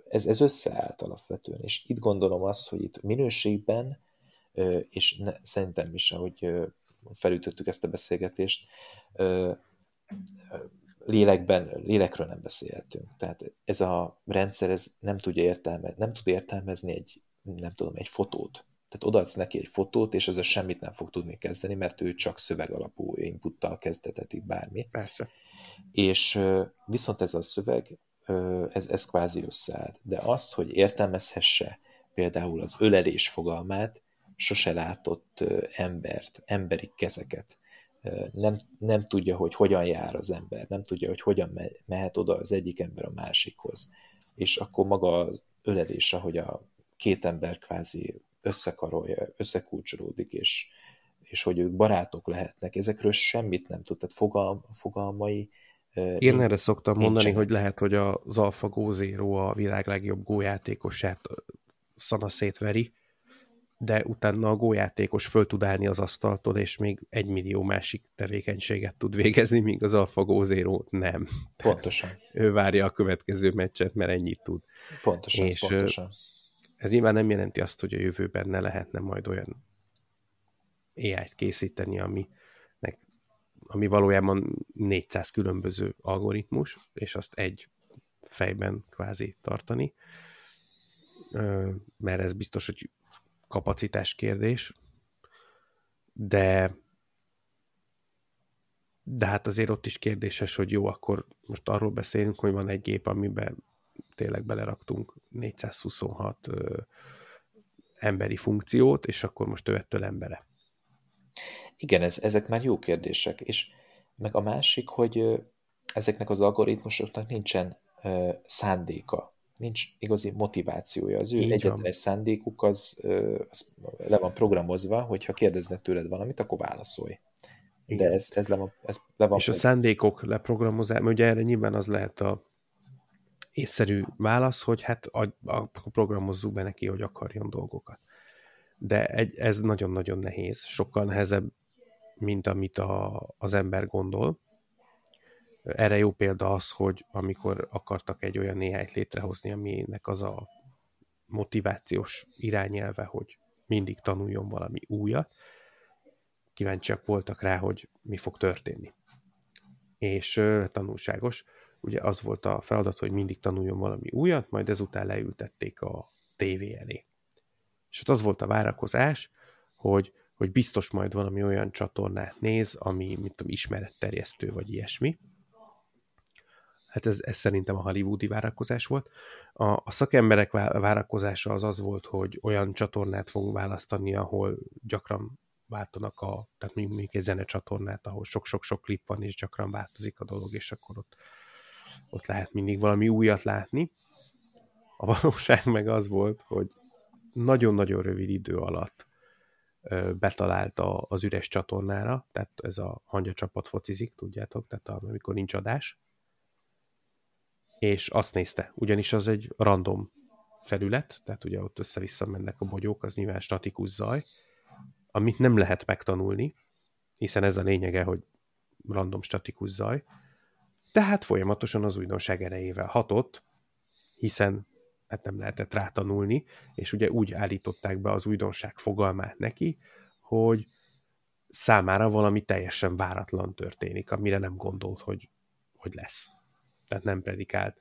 ez, ez összeállt alapvetően, és itt gondolom azt, hogy itt minőségben és ne, szerintem is, ahogy felütöttük ezt a beszélgetést, lélekben, lélekről nem beszélhetünk. Tehát ez a rendszer ez nem tudja értelmezni, nem tud értelmezni egy, nem tudom, egy fotót. Tehát odaadsz neki egy fotót, és ezzel semmit nem fog tudni kezdeni, mert ő csak szöveg alapú inputtal kezdetetik bármi. Persze. És viszont ez a szöveg, ez, ez kvázi összeállt. De az, hogy értelmezhesse például az ölelés fogalmát, sose látott embert, emberi kezeket. Nem, nem tudja, hogy hogyan jár az ember, nem tudja, hogy hogyan mehet oda az egyik ember a másikhoz. És akkor maga az ölelés, ahogy a két ember kvázi összekarolja, összekulcsolódik, és, és hogy ők barátok lehetnek. Ezekről semmit nem tud, tehát fogalm, fogalmai én erre szoktam mondani, hogy lehet, hogy az AlphaGo Zero a világ legjobb gójátékosát szana szétveri, de utána a gójátékos föl tud állni az asztaltól, és még egy millió másik tevékenységet tud végezni, míg az AlphaGo Zero nem. Pontosan. ő várja a következő meccset, mert ennyit tud. Pontosan, és pontosan. Ez nyilván nem jelenti azt, hogy a jövőben ne lehetne majd olyan AI-t készíteni, ami, ami valójában 400 különböző algoritmus, és azt egy fejben kvázi tartani, mert ez biztos, hogy kapacitás kérdés, de de hát azért ott is kérdéses, hogy jó, akkor most arról beszélünk, hogy van egy gép, amiben tényleg beleraktunk 426 ö, emberi funkciót, és akkor most ő ettől embere. Igen, ez, ezek már jó kérdések, és meg a másik, hogy ezeknek az algoritmusoknak nincsen ö, szándéka nincs igazi motivációja. Az ő Így egyetlen egy szándékuk az, az le van programozva, hogy ha kérdeznek tőled valamit, akkor válaszolj. Igen. De ez, ez, le van, ez le van. És a szándékok leprogramozása, ugye erre nyilván az lehet a észszerű válasz, hogy hát a, a, programozzuk be neki, hogy akarjon dolgokat. De egy, ez nagyon-nagyon nehéz, sokkal nehezebb, mint amit a, az ember gondol, erre jó példa az, hogy amikor akartak egy olyan néhányt létrehozni, aminek az a motivációs irányelve, hogy mindig tanuljon valami újat, kíváncsiak voltak rá, hogy mi fog történni. És tanulságos, ugye az volt a feladat, hogy mindig tanuljon valami újat, majd ezután leültették a tévé elé. És ott az volt a várakozás, hogy, hogy biztos majd valami olyan csatornát néz, ami, mint tudom, ismeretterjesztő, vagy ilyesmi, Hát ez, ez szerintem a hollywoodi várakozás volt. A, a szakemberek várakozása az az volt, hogy olyan csatornát fogunk választani, ahol gyakran váltanak a, tehát mondjuk egy zenecsatornát, ahol sok-sok-sok klip van, és gyakran változik a dolog, és akkor ott, ott lehet mindig valami újat látni. A valóság meg az volt, hogy nagyon-nagyon rövid idő alatt betalálta az üres csatornára, tehát ez a hangya csapat focizik, tudjátok, tehát amikor nincs adás, és azt nézte, ugyanis az egy random felület, tehát ugye ott össze-vissza mennek a bogyók, az nyilván statikus zaj, amit nem lehet megtanulni, hiszen ez a lényege, hogy random statikus zaj, tehát folyamatosan az újdonság erejével hatott, hiszen hát nem lehetett rátanulni, és ugye úgy állították be az újdonság fogalmát neki, hogy számára valami teljesen váratlan történik, amire nem gondolt, hogy, hogy lesz tehát nem predikálta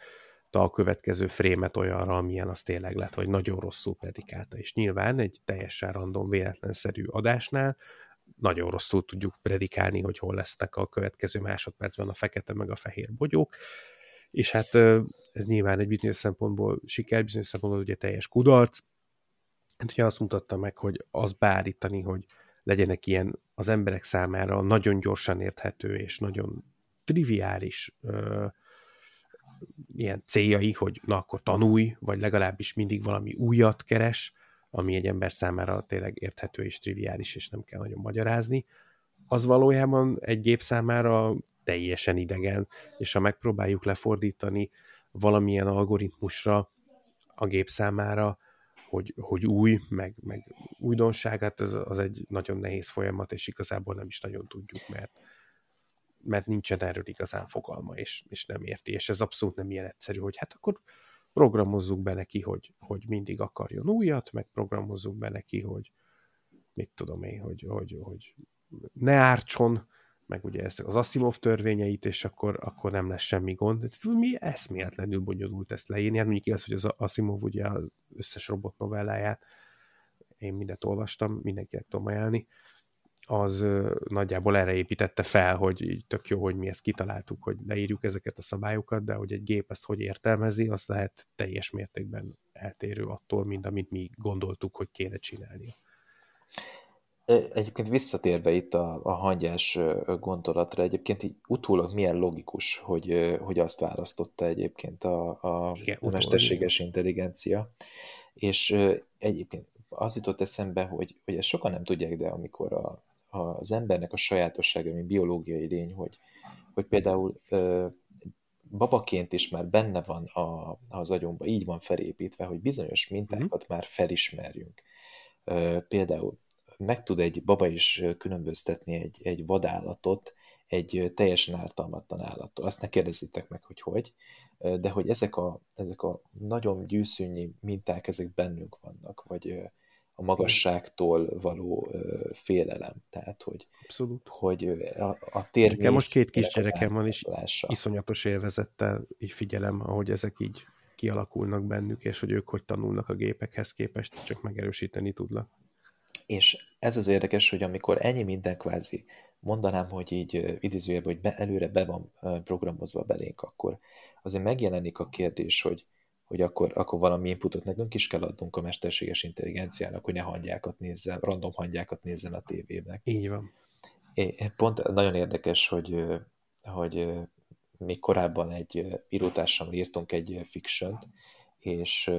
a következő frémet olyanra, amilyen az tényleg lett, vagy nagyon rosszul predikálta. És nyilván egy teljesen random, véletlenszerű adásnál nagyon rosszul tudjuk predikálni, hogy hol lesznek a következő másodpercben a fekete meg a fehér bogyók, és hát ez nyilván egy bizonyos szempontból siker, bizonyos szempontból ugye teljes kudarc, Hát ugye azt mutatta meg, hogy az beállítani, hogy legyenek ilyen az emberek számára nagyon gyorsan érthető és nagyon triviális ö, ilyen céljai, hogy na akkor tanulj, vagy legalábbis mindig valami újat keres, ami egy ember számára tényleg érthető és triviális, és nem kell nagyon magyarázni, az valójában egy gép számára teljesen idegen, és ha megpróbáljuk lefordítani valamilyen algoritmusra a gép számára, hogy, hogy új, meg, meg újdonságát, az, az egy nagyon nehéz folyamat, és igazából nem is nagyon tudjuk, mert, mert nincsen erről igazán fogalma, és, és nem érti, és ez abszolút nem ilyen egyszerű, hogy hát akkor programozzuk be neki, hogy, hogy mindig akarjon újat, meg programozzuk be neki, hogy mit tudom én, hogy, hogy, hogy ne ártson, meg ugye ezt az Asimov törvényeit, és akkor, akkor nem lesz semmi gond. Mi eszméletlenül bonyolult ezt leírni. Hát mondjuk igaz, hogy az Asimov ugye az összes robot novelláját, én mindent olvastam, mindenkinek tudom ajánlani, az nagyjából erre építette fel, hogy így tök jó, hogy mi ezt kitaláltuk, hogy leírjuk ezeket a szabályokat, de hogy egy gép ezt hogy értelmezi, az lehet teljes mértékben eltérő attól, mint amit mi gondoltuk, hogy kéne csinálni. Egyébként visszatérve itt a, a hangyás gondolatra, egyébként így utólag milyen logikus, hogy, hogy azt választotta egyébként a, a, Igen, mesterséges intelligencia. És egyébként az jutott eszembe, hogy, hogy ezt sokan nem tudják, de amikor a, az embernek a sajátossága, mint biológiai lény, hogy, hogy például ö, babaként is már benne van a, az agyomba, így van felépítve, hogy bizonyos mintákat mm. már felismerjünk. Ö, például meg tud egy baba is különböztetni egy, egy vadállatot egy teljesen ártalmatlan állattól. Azt ne kérdezzétek meg, hogy hogy, de hogy ezek a, ezek a nagyon gyűszűnyi minták, ezek bennünk vannak, vagy a magasságtól való félelem. Tehát, hogy, Abszolút. hogy a, a tér... Nekem most két kis gyerekem van, és iszonyatos élvezettel így figyelem, ahogy ezek így kialakulnak bennük, és hogy ők hogy tanulnak a gépekhez képest, csak megerősíteni tudnak. És ez az érdekes, hogy amikor ennyi minden kvázi mondanám, hogy így idézőjelben, hogy be, előre be van programozva belénk, akkor azért megjelenik a kérdés, hogy hogy akkor, akkor valami inputot nekünk is kell adnunk a mesterséges intelligenciának, hogy ne hangyákat nézzen, random hangyákat nézzen a tévében. Így van. É, pont nagyon érdekes, hogy, hogy még korábban egy írótársammal írtunk egy fiction és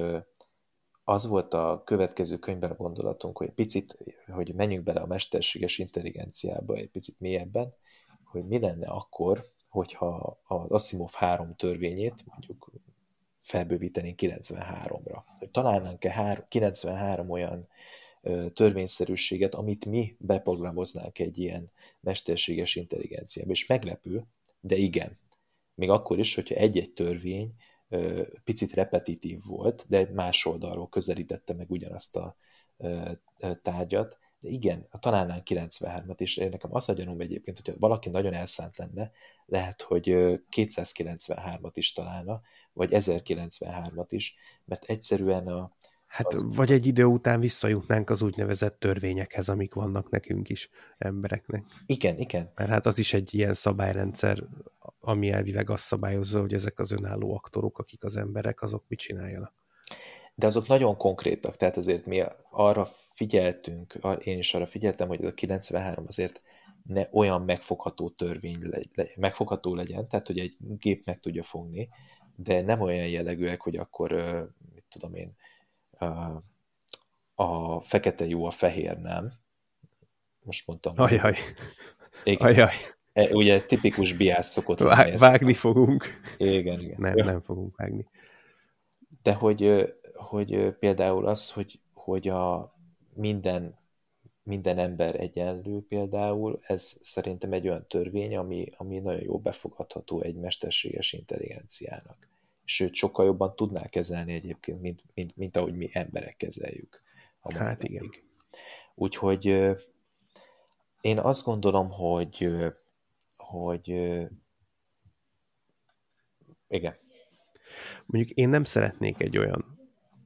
az volt a következő könyvben a gondolatunk, hogy picit, hogy menjünk bele a mesterséges intelligenciába egy picit mélyebben, hogy mi lenne akkor, hogyha az Asimov három törvényét mondjuk felbővíteni 93-ra. Hogy találnánk-e 93 olyan törvényszerűséget, amit mi beprogramoznánk egy ilyen mesterséges intelligenciába. És meglepő, de igen. Még akkor is, hogyha egy-egy törvény picit repetitív volt, de más oldalról közelítette meg ugyanazt a tárgyat, de igen, találnánk 93-at, és nekem az a gyanúm egyébként, hogyha valaki nagyon elszánt lenne, lehet, hogy 293-at is találna, vagy 1093-at is, mert egyszerűen a... Hát az... vagy egy idő után visszajutnánk az úgynevezett törvényekhez, amik vannak nekünk is, embereknek. Igen, igen. Mert hát az is egy ilyen szabályrendszer, ami elvileg azt szabályozza, hogy ezek az önálló aktorok, akik az emberek, azok mit csináljanak. De azok nagyon konkrétak, tehát azért mi arra figyeltünk, én is arra figyeltem, hogy a 93 azért ne olyan megfogható törvény le, megfogható legyen, tehát hogy egy gép meg tudja fogni, de nem olyan jellegűek, hogy akkor, mit tudom én, a fekete jó, a fehér nem. Most mondtam. Ajaj. Igen. Ajaj. E, ugye tipikus biász szokott Vág, Vágni fogunk. Igen, igen. Nem, nem fogunk vágni. De hogy, hogy például az, hogy, hogy a minden, minden ember egyenlő például, ez szerintem egy olyan törvény, ami, ami nagyon jó befogadható egy mesterséges intelligenciának. Sőt, sokkal jobban tudná kezelni egyébként, mint, mint, mint ahogy mi emberek kezeljük. Hát igen. Úgyhogy én azt gondolom, hogy hogy igen. Mondjuk én nem szeretnék egy olyan,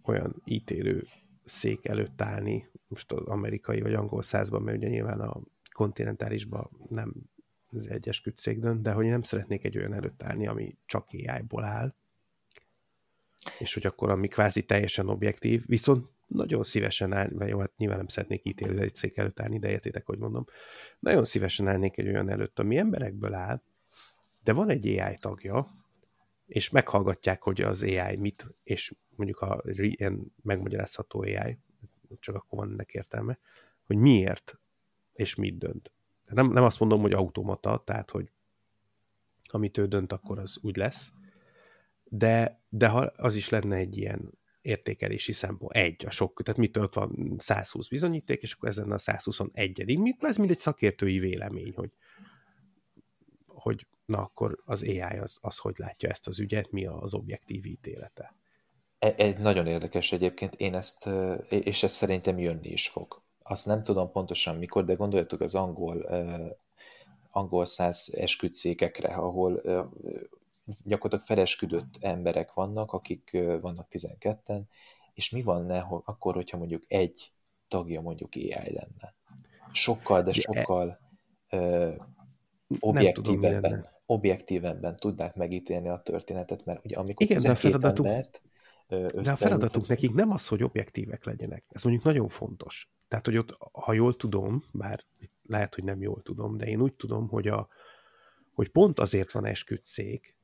olyan ítélő szék előtt állni, most az amerikai vagy angol százban, mert ugye nyilván a kontinentálisban nem az egyes kütszék dönt, de hogy nem szeretnék egy olyan előtt állni, ami csak AI-ból áll, és hogy akkor ami kvázi teljesen objektív, viszont nagyon szívesen áll, vagy jó, hát nyilván nem szeretnék ítélni egy szék előtt állni, de értétek, hogy mondom, nagyon szívesen állnék egy olyan előtt, ami emberekből áll, de van egy AI tagja, és meghallgatják, hogy az AI mit, és mondjuk a ilyen megmagyarázható AI, csak akkor van ennek értelme, hogy miért és mit dönt. Nem, nem azt mondom, hogy automata, tehát, hogy amit ő dönt, akkor az úgy lesz, de, de ha az is lenne egy ilyen értékelési szempont, egy a sok, tehát mit ott van 120 bizonyíték, és akkor ez lenne a 121 mit ez mind egy szakértői vélemény, hogy, hogy na akkor az AI az, az hogy látja ezt az ügyet, mi az objektív ítélete. E, egy nagyon érdekes egyébként, én ezt, és ez szerintem jönni is fog. Azt nem tudom pontosan mikor, de gondoljatok az angol, angol száz esküdszékekre, ahol gyakorlatilag felesküdött emberek vannak, akik vannak 12-en, és mi van ne, akkor, hogyha mondjuk egy tagja mondjuk AI lenne? Sokkal, de sokkal uh, objektívebben, objektívebben tudnák megítélni a történetet, mert ugye amikor Igen, de a feladatuk, embert, de a feladatuk nekik nem az, hogy objektívek legyenek. Ez mondjuk nagyon fontos. Tehát, hogy ott, ha jól tudom, bár lehet, hogy nem jól tudom, de én úgy tudom, hogy, a, hogy pont azért van esküdszék,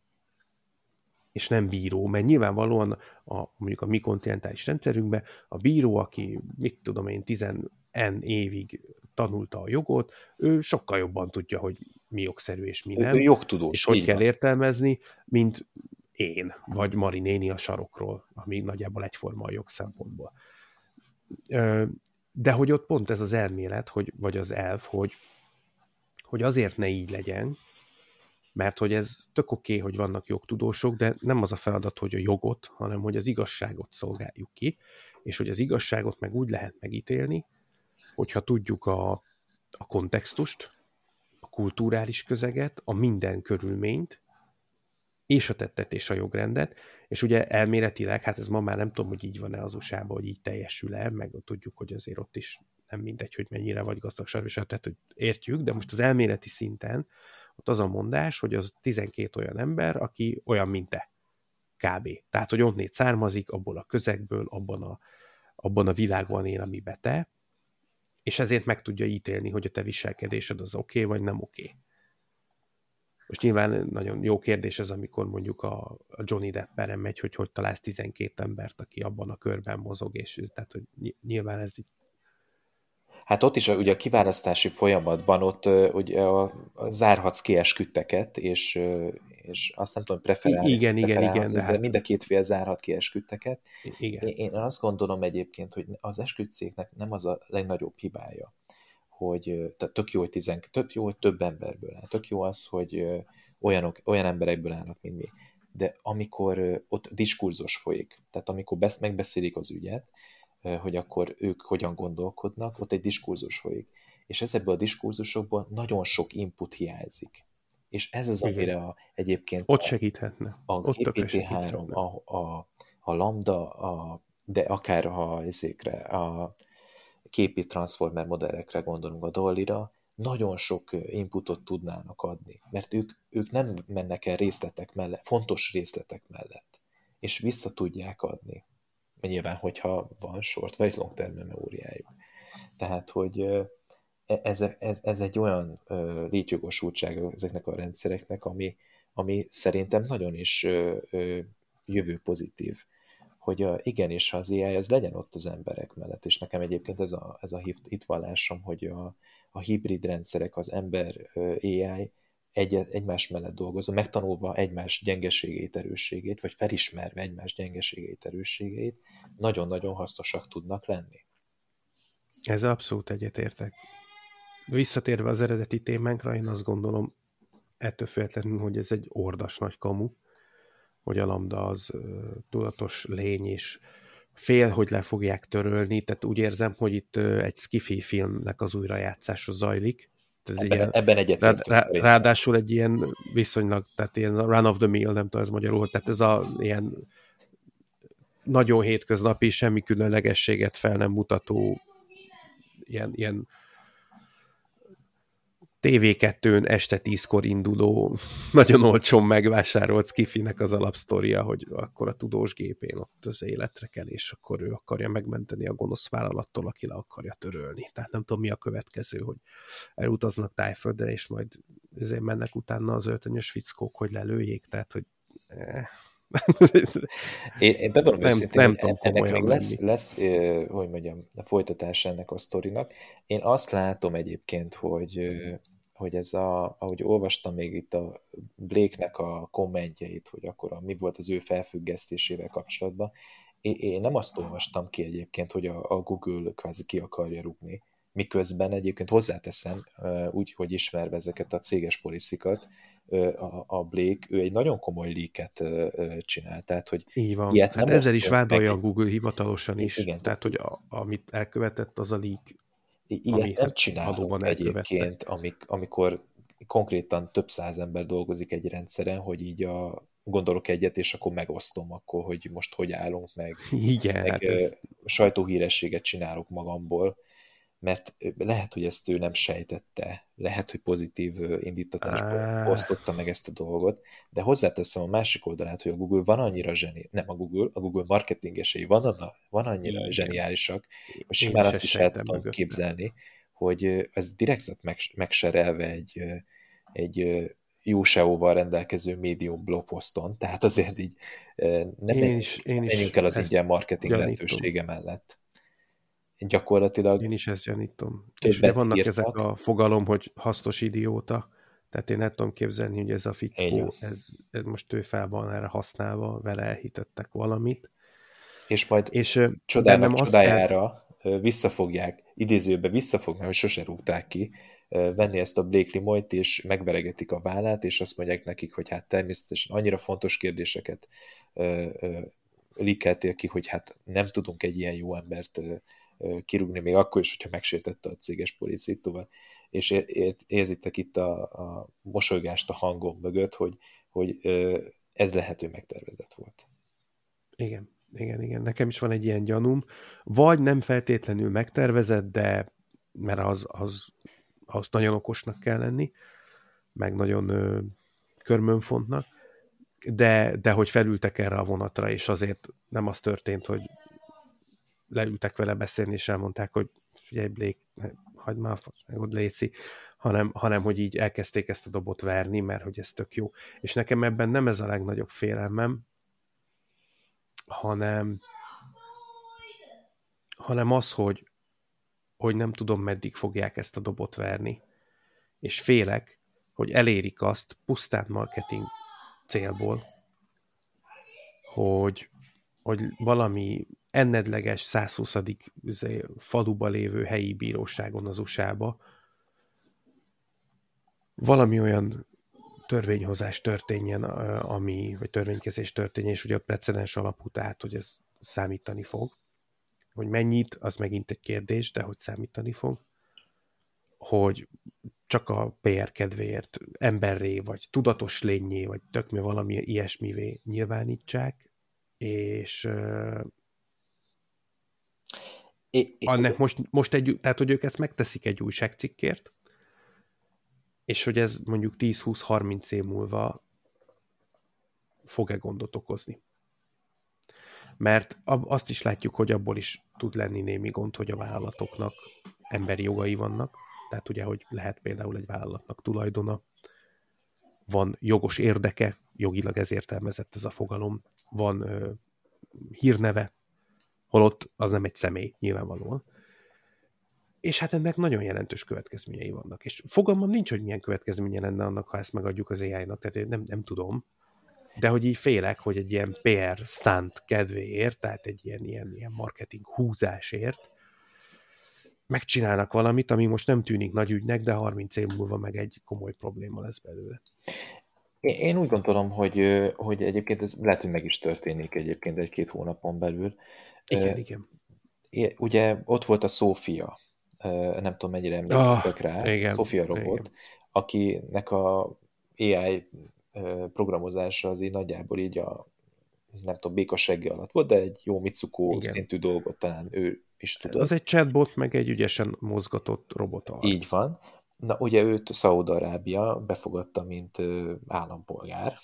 és nem bíró, mert nyilvánvalóan a, mondjuk a mi kontinentális rendszerünkben a bíró, aki mit tudom én, tizen en évig tanulta a jogot, ő sokkal jobban tudja, hogy mi jogszerű és mi nem. Ő jogtudós. És hogy kell van. értelmezni, mint én, vagy Mari néni a sarokról, ami nagyjából egyforma a jogszempontból. De hogy ott pont ez az elmélet, hogy, vagy az elv, hogy, hogy azért ne így legyen, mert hogy ez tök oké, okay, hogy vannak jogtudósok, de nem az a feladat, hogy a jogot, hanem hogy az igazságot szolgáljuk ki, és hogy az igazságot meg úgy lehet megítélni, hogyha tudjuk a, a kontextust, kulturális közeget, a minden körülményt, és a tettet és a jogrendet, és ugye elméletileg, hát ez ma már nem tudom, hogy így van-e az usa hogy így teljesül-e, meg tudjuk, hogy azért ott is nem mindegy, hogy mennyire vagy gazdag tehát hogy értjük, de most az elméleti szinten ott az a mondás, hogy az 12 olyan ember, aki olyan, mint te. Kb. Tehát, hogy onnét származik, abból a közegből, abban a, abban a világban él, amiben te, és ezért meg tudja ítélni, hogy a te viselkedésed az oké, okay, vagy nem oké. Okay. Most nyilván nagyon jó kérdés ez, amikor mondjuk a, Johnny Depperen megy, hogy hogy találsz 12 embert, aki abban a körben mozog, és tehát, hogy nyilván ez így Hát ott is ugye a kiválasztási folyamatban ott ugye a, a zárhatsz kiesküdteket, és, és azt nem tudom, preferálni. Igen, igen, igen. De hát... mind a két fél zárhat ki esküdteket. Igen. Én, azt gondolom egyébként, hogy az esküdszéknek nem az a legnagyobb hibája, hogy tehát tök jó, hogy, tizen, tök jó, hogy több emberből áll. Tök jó az, hogy olyanok, olyan emberekből állnak, mint mi. De amikor ott diskurzus folyik, tehát amikor besz, megbeszélik az ügyet, hogy akkor ők hogyan gondolkodnak, ott egy diskurzus folyik. És ezekből a diskurzusokból nagyon sok input hiányzik. És ez az, amire a, egyébként ott segíthetne. A, ott GPT-3, a, a, a Lambda, a, de akár a, ezékre, a képi transformer modellekre gondolunk, a Dolly-ra, nagyon sok inputot tudnának adni, mert ők, ők nem mennek el részletek mellett, fontos részletek mellett, és vissza tudják adni nyilván, hogyha van short vagy long term memóriájuk. Tehát, hogy e, ez, ez, ez egy olyan létjogosultsága ezeknek a rendszereknek, ami, ami szerintem nagyon is jövő pozitív, hogy a, igenis, az AI ez legyen ott az emberek mellett, és nekem egyébként ez a, ez a hitvallásom, hogy a, a hibrid rendszerek, az ember AI egy, egymás mellett dolgozva, megtanulva egymás gyengeségét, erősségét, vagy felismerve egymás gyengeségét, erősségét, nagyon-nagyon hasznosak tudnak lenni. Ez abszolút egyetértek. Visszatérve az eredeti témánkra, én azt gondolom, ettől függetlenül, hogy ez egy ordas nagy kamu, hogy a lambda az tudatos lény, és fél, hogy le fogják törölni, tehát úgy érzem, hogy itt egy skifi filmnek az újrajátszása zajlik, ez ebben, ilyen, ebben egyetértek. Rá, rá, ráadásul egy ilyen viszonylag, tehát ilyen run of the mill, nem tudom ez magyarul, tehát ez a ilyen nagyon hétköznapi, semmi különlegességet fel nem mutató ilyen, ilyen TV2-n este tízkor induló, nagyon olcsón megvásárolt Skifinek az alapsztoria, hogy akkor a tudós gépén ott az életre kell, és akkor ő akarja megmenteni a gonosz vállalattól, aki le akarja törölni. Tehát nem tudom, mi a következő, hogy elutaznak tájföldre, és majd ezért mennek utána az öltönyös fickók, hogy lelőjék, tehát, hogy eh. én, én bevallom nem, őszintén, nem tudom ennek még lesz, lesz, hogy mondjam, a folytatás ennek a sztorinak. Én azt látom egyébként, hogy hogy ez a, ahogy olvastam még itt a Blake-nek a kommentjeit, hogy akkor a, mi volt az ő felfüggesztésével kapcsolatban, én, én nem azt olvastam ki egyébként, hogy a, a Google kvázi ki akarja rúgni, miközben egyébként hozzáteszem, úgy, hogy ismerve ezeket a céges poliszikat, a, a Blake, ő egy nagyon komoly líket csinál, tehát, hogy Így van. ilyet Hát nem ezzel is vádolja meg. a Google hivatalosan is. Igen. Tehát, hogy a, amit elkövetett, az a leak. Ilyet Ami nem hát elkövette. egyébként, amik, amikor konkrétan több száz ember dolgozik egy rendszeren, hogy így a, gondolok egyet, és akkor megosztom akkor, hogy most hogy állunk meg, Igen, meg hát ez, sajtóhírességet csinálok magamból, mert lehet, hogy ezt ő nem sejtette, lehet, hogy pozitív indítatásból osztotta meg ezt a dolgot, de hozzáteszem a másik oldalát, hogy a Google van annyira zseni, nem a Google, a Google marketingesei van, anna, van annyira Igen. zseniálisak, hogy simán is azt is el tudom képzelni, hogy ez direkt meg, megserelve egy, egy jó SEO-val rendelkező médium blogposzton, tehát azért így nem Én is- én is menjünk el az ingyen marketing gyanítom. lehetősége mellett. Gyakorlatilag Én is ezt gyanítom. És ugye vannak írtak. ezek a fogalom, hogy hasznos idióta, tehát én el tudom képzelni, hogy ez a fickó, ez, ez most ő fel van erre használva, vele elhitettek valamit, és majd és csodának csodájára ö, visszafogják, idézőbe visszafogják, hogy sose rúgták ki, venni ezt a Blake Limoyt, és megveregetik a vállát, és azt mondják nekik, hogy hát természetesen annyira fontos kérdéseket likeltél ki, hogy hát nem tudunk egy ilyen jó embert kirúgni, még akkor is, hogyha megsértette a céges policítóval. És ér, ér, érzitek itt a, a mosolygást a hangom mögött, hogy, hogy ez lehető megtervezett volt. igen, igen, igen, nekem is van egy ilyen gyanúm, vagy nem feltétlenül megtervezett, de mert az, az, az nagyon okosnak kell lenni, meg nagyon ö, körmönfontnak, de, de hogy felültek erre a vonatra, és azért nem az történt, hogy leültek vele beszélni, és elmondták, hogy figyelj, Blake, hagyd már, ott léci, hanem, hanem hogy így elkezdték ezt a dobot verni, mert hogy ez tök jó. És nekem ebben nem ez a legnagyobb félelmem, hanem hanem az, hogy, hogy nem tudom, meddig fogják ezt a dobot verni. És félek, hogy elérik azt pusztán marketing célból, hogy, hogy valami ennedleges 120. izé, faluba lévő helyi bíróságon az USA-ba valami olyan törvényhozás történjen, ami, vagy törvénykezés történjen, és ugye ott precedens alapú, tehát hogy ez számítani fog. Hogy mennyit, az megint egy kérdés, de hogy számítani fog. Hogy csak a PR kedvéért emberré, vagy tudatos lényé, vagy tök mi valami ilyesmivé nyilvánítsák, és É, annak most, most egy, tehát hogy ők ezt megteszik egy újságcikkért, és hogy ez mondjuk 10-20-30 év múlva fog-e gondot okozni. Mert azt is látjuk, hogy abból is tud lenni némi gond, hogy a vállalatoknak emberi jogai vannak, tehát ugye, hogy lehet például egy vállalatnak tulajdona, van jogos érdeke, jogilag ez értelmezett ez a fogalom, van ö, hírneve, holott az nem egy személy, nyilvánvalóan. És hát ennek nagyon jelentős következményei vannak. És fogalmam nincs, hogy milyen következménye lenne annak, ha ezt megadjuk az AI-nak, tehát én nem, nem tudom. De hogy így félek, hogy egy ilyen PR stunt kedvéért, tehát egy ilyen, ilyen, ilyen marketing húzásért megcsinálnak valamit, ami most nem tűnik nagy ügynek, de 30 év múlva meg egy komoly probléma lesz belőle. Én úgy gondolom, hogy, hogy egyébként ez lehet, hogy meg is történik egyébként egy-két hónapon belül. Igen, igen. é- Ugye ott volt a Szófia, nem tudom mennyire emlékeztek rá, Ah, igen, Szófia robot, igen. akinek a AI programozása az így nagyjából így a nem tudom, béka segge alatt volt, de egy jó Mitsuko Igen. szintű dolgot talán ő is tudott. Az egy chatbot, meg egy ügyesen mozgatott robot arc. Így van. Na, ugye őt Szaúd-Arábia befogadta, mint állampolgár.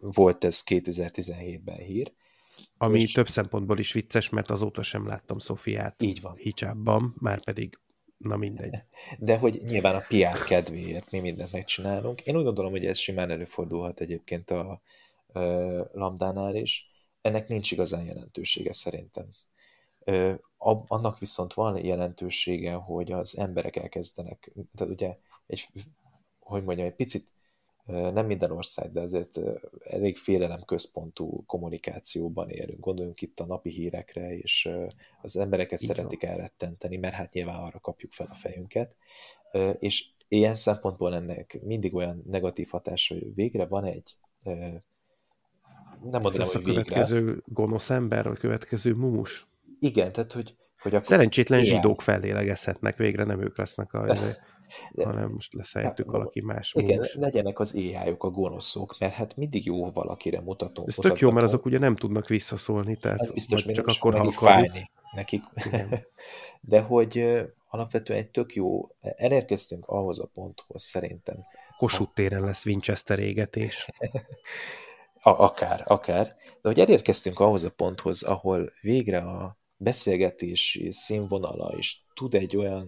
Volt ez 2017-ben hír. Ami és... több szempontból is vicces, mert azóta sem láttam Szofiát Így van. hicsábban, már pedig na mindegy. De hogy nyilván a PR kedvéért mi mindent megcsinálunk. Én úgy gondolom, hogy ez simán előfordulhat egyébként a, a Lambdánál is. Ennek nincs igazán jelentősége szerintem. Annak viszont van jelentősége, hogy az emberek elkezdenek, tehát ugye egy, hogy mondjam, egy picit nem minden ország, de azért elég félelem központú kommunikációban élünk. Gondoljunk itt a napi hírekre, és az embereket Így szeretik van. elrettenteni, mert hát nyilván arra kapjuk fel a fejünket. És ilyen szempontból ennek mindig olyan negatív hatása, hogy végre van egy nem mondanám, hogy a következő végre. gonosz ember, a következő mumus. Igen, tehát hogy, hogy akkor Szerencsétlen ilyen. zsidók fellélegezhetnek, végre nem ők lesznek a hanem most lesz helyettük hát, valaki más. Igen, mumus. legyenek az ai a gonoszok, mert hát mindig jó valakire mutatunk. Ez tök jó, mert azok ugye nem tudnak visszaszólni, tehát Ez biztos, csak akkor ha fájni nekik. De hogy alapvetően egy tök jó, elérkeztünk ahhoz a ponthoz szerintem. Kossuth téren lesz Winchester égetés. akár, akár. De hogy elérkeztünk ahhoz a ponthoz, ahol végre a beszélgetési színvonala is tud egy olyan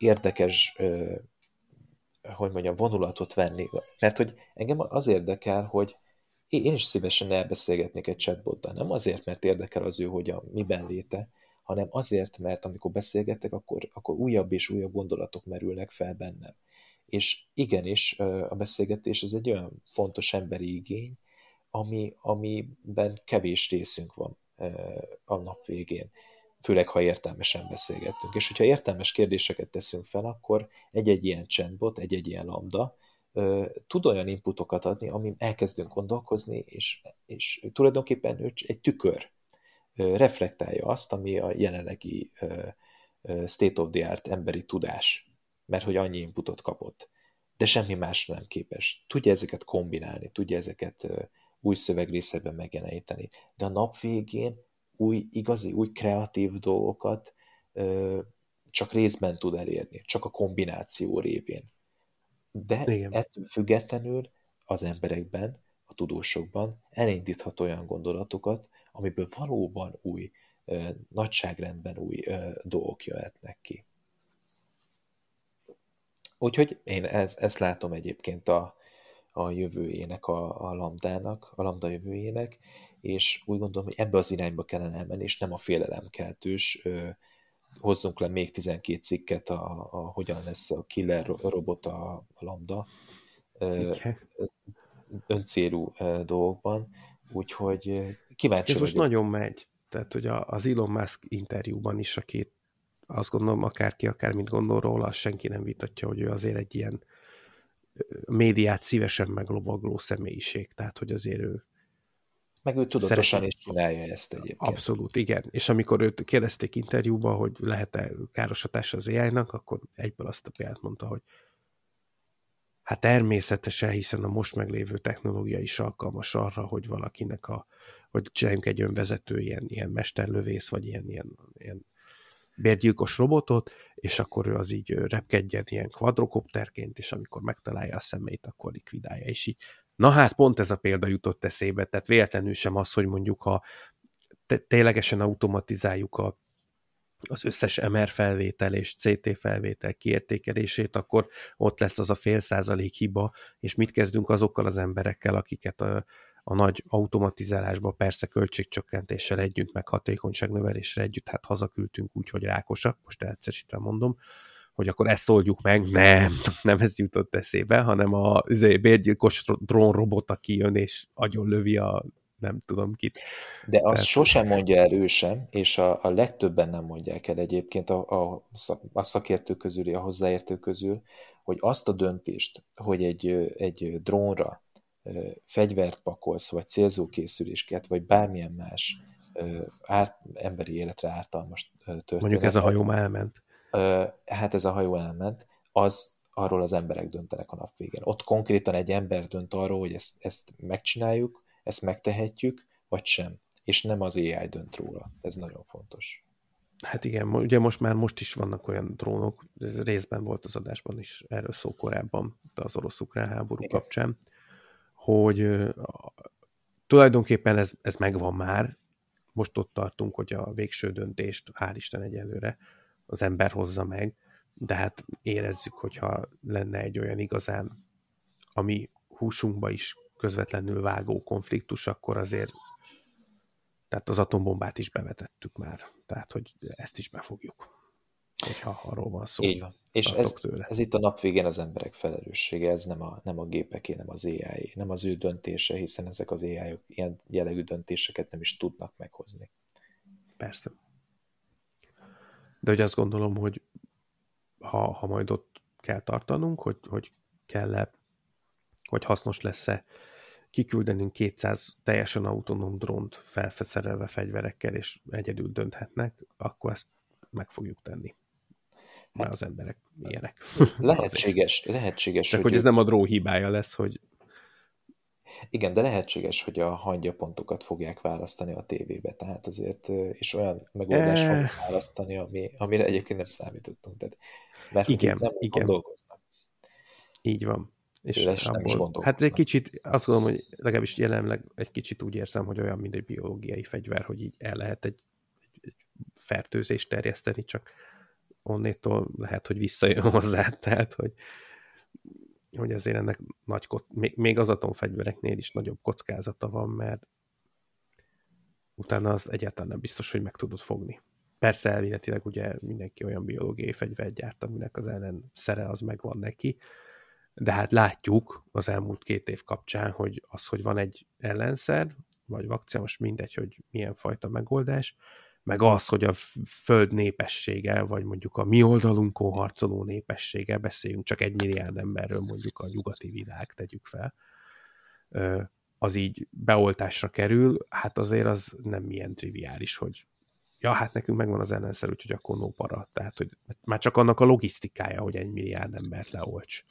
érdekes, hogy mondjam, vonulatot venni. Mert hogy engem az érdekel, hogy én is szívesen elbeszélgetnék egy chatbottal. Nem azért, mert érdekel az ő, hogy a miben léte, hanem azért, mert amikor beszélgetek, akkor, akkor újabb és újabb gondolatok merülnek fel bennem. És igenis, a beszélgetés ez egy olyan fontos emberi igény, ami, amiben kevés részünk van a nap végén főleg ha értelmesen beszélgettünk. És hogyha értelmes kérdéseket teszünk fel, akkor egy-egy ilyen chatbot, egy-egy ilyen lambda tud olyan inputokat adni, amin elkezdünk gondolkozni, és, és tulajdonképpen ő egy tükör reflektálja azt, ami a jelenlegi state of the art emberi tudás, mert hogy annyi inputot kapott. De semmi másra nem képes. Tudja ezeket kombinálni, tudja ezeket új szövegrészekben megjeleníteni. De a nap végén új, igazi, új kreatív dolgokat csak részben tud elérni, csak a kombináció révén. De Igen. ettől függetlenül az emberekben, a tudósokban elindíthat olyan gondolatokat, amiből valóban új, nagyságrendben új dolgok jöhetnek ki. Úgyhogy én ez, ezt látom egyébként a, a jövőjének, a, a lambdának, a lambda jövőjének, és úgy gondolom, hogy ebbe az irányba kellene elmenni, és nem a félelemkeltős, hozzunk le még 12 cikket, a, a hogyan lesz a killer robot a, a lambda, öncélú dolgokban, úgyhogy kíváncsi Ez most nagyon megy, tehát hogy az Elon Musk interjúban is, aki azt gondolom, akárki, akármit gondol róla, azt senki nem vitatja, hogy ő azért egy ilyen médiát szívesen meglovagló személyiség, tehát hogy azért ő meg ő tudatosan Szeretem. is csinálja ezt egyébként. Abszolút, igen. És amikor őt kérdezték interjúba, hogy lehet-e káros hatása az AI-nak, akkor egyből azt a példát mondta, hogy hát természetesen, hiszen a most meglévő technológia is alkalmas arra, hogy valakinek a, hogy csináljunk egy önvezető ilyen, ilyen mesterlövész, vagy ilyen, ilyen, ilyen bérgyilkos robotot, és akkor ő az így repkedjen ilyen kvadrokopterként, és amikor megtalálja a szemét, akkor likvidálja, és így Na hát pont ez a példa jutott eszébe, tehát véletlenül sem az, hogy mondjuk ha ténylegesen automatizáljuk a, az összes MR felvétel és CT felvétel kiértékelését, akkor ott lesz az a fél százalék hiba, és mit kezdünk azokkal az emberekkel, akiket a, a nagy automatizálásba persze költségcsökkentéssel együtt, meg hatékonyságnövelésre együtt, hát hazaküldtünk úgy, hogy rákosak, most egyszerűsítve mondom, hogy akkor ezt oldjuk meg. Nem, nem ez jutott eszébe, hanem a izé, bérgyilkos drónrobot, aki jön és agyon lövi a nem tudom kit. De azt Tehát... sosem mondja sem, és a, a legtöbben nem mondják el egyébként a, a, a szakértők közül, a hozzáértők közül, hogy azt a döntést, hogy egy, egy drónra fegyvert pakolsz, vagy célzókészülésket, vagy bármilyen más árt, emberi életre ártalmas történet. Mondjuk ez a hajó elment hát ez a hajó elment, az arról az emberek döntenek a nap végén. Ott konkrétan egy ember dönt arról, hogy ezt, ezt megcsináljuk, ezt megtehetjük, vagy sem. És nem az AI dönt róla. Ez nagyon fontos. Hát igen, ugye most már most is vannak olyan drónok, ez részben volt az adásban is erről szó korábban, az orosz-ukrán háború igen. kapcsán, hogy tulajdonképpen ez, ez megvan már, most ott tartunk, hogy a végső döntést, hál' Isten egyelőre, az ember hozza meg, de hát érezzük, hogyha lenne egy olyan igazán, ami húsunkba is közvetlenül vágó konfliktus, akkor azért tehát az atombombát is bevetettük már, tehát hogy ezt is befogjuk, hogyha arról van szó. Így van. És ez, tőle. ez itt a nap végén az emberek felelőssége, ez nem a, nem a gépeké, nem az ai nem az ő döntése, hiszen ezek az ai -ok ilyen jellegű döntéseket nem is tudnak meghozni. Persze. De hogy azt gondolom, hogy ha, ha majd ott kell tartanunk, hogy, hogy kell-e, hogy hasznos lesz-e kiküldenünk 200 teljesen autonóm drónt felfeszerelve fegyverekkel, és egyedül dönthetnek, akkor ezt meg fogjuk tenni. Mert hát, az emberek ilyenek. Lehetséges, lehetséges. Csak hogy, hogy ez nem a dró hibája lesz, hogy igen, de lehetséges, hogy a hangyapontokat fogják választani a tévébe, tehát azért, és olyan megoldást e... fogják választani, ami, amire egyébként nem számítottunk. Tehát, mert igen, nem igen. gondolkoznak. Így van. És abból, nem is hát egy kicsit, azt gondolom, hogy legalábbis jelenleg egy kicsit úgy érzem, hogy olyan, mint egy biológiai fegyver, hogy így el lehet egy, egy fertőzést terjeszteni, csak onnétól lehet, hogy visszajön hozzá, tehát, hogy, hogy azért ennek nagy, még, még az atomfegyvereknél is nagyobb kockázata van, mert utána az egyáltalán nem biztos, hogy meg tudod fogni. Persze elvéletileg ugye mindenki olyan biológiai fegyvert gyárt, aminek az ellen szere az megvan neki, de hát látjuk az elmúlt két év kapcsán, hogy az, hogy van egy ellenszer, vagy vakcina, most mindegy, hogy milyen fajta megoldás, meg az, hogy a föld népessége, vagy mondjuk a mi oldalunkon harcoló népessége, beszéljünk csak egy milliárd emberről, mondjuk a nyugati világ, tegyük fel, az így beoltásra kerül, hát azért az nem ilyen triviális, hogy ja, hát nekünk megvan az ellenszer, úgyhogy akkor no para. Tehát, hogy már csak annak a logisztikája, hogy egy milliárd embert leolts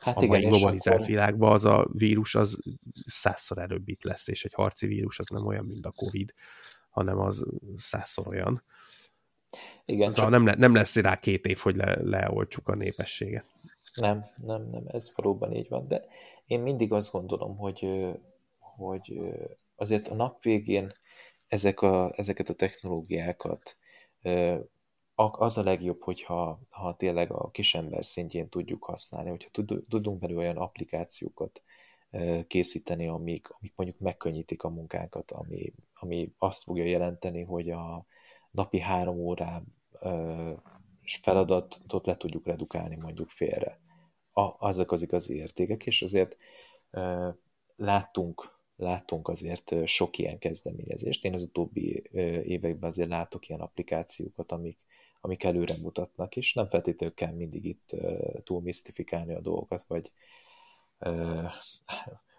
hát a igen, mai globalizált akkor... világban az a vírus az százszor előbb itt lesz, és egy harci vírus az nem olyan, mint a Covid, hanem az százszor olyan. Igen, szóval csak... nem, le, nem lesz rá két év, hogy le, leoltsuk a népességet. Nem, nem, nem, ez valóban így van, de én mindig azt gondolom, hogy, hogy azért a nap végén ezek a, ezeket a technológiákat az a legjobb, hogyha ha tényleg a kisember szintjén tudjuk használni, hogyha tudunk belőle olyan applikációkat készíteni, amik, amik mondjuk megkönnyítik a munkánkat, ami, ami azt fogja jelenteni, hogy a napi három órá feladatot le tudjuk redukálni mondjuk félre. A, azok az igazi értékek, és azért láttunk, láttunk azért sok ilyen kezdeményezést. Én az utóbbi években azért látok ilyen applikációkat, amik, amik előre mutatnak, és nem feltétlenül kell mindig itt uh, túl misztifikálni a dolgokat, vagy,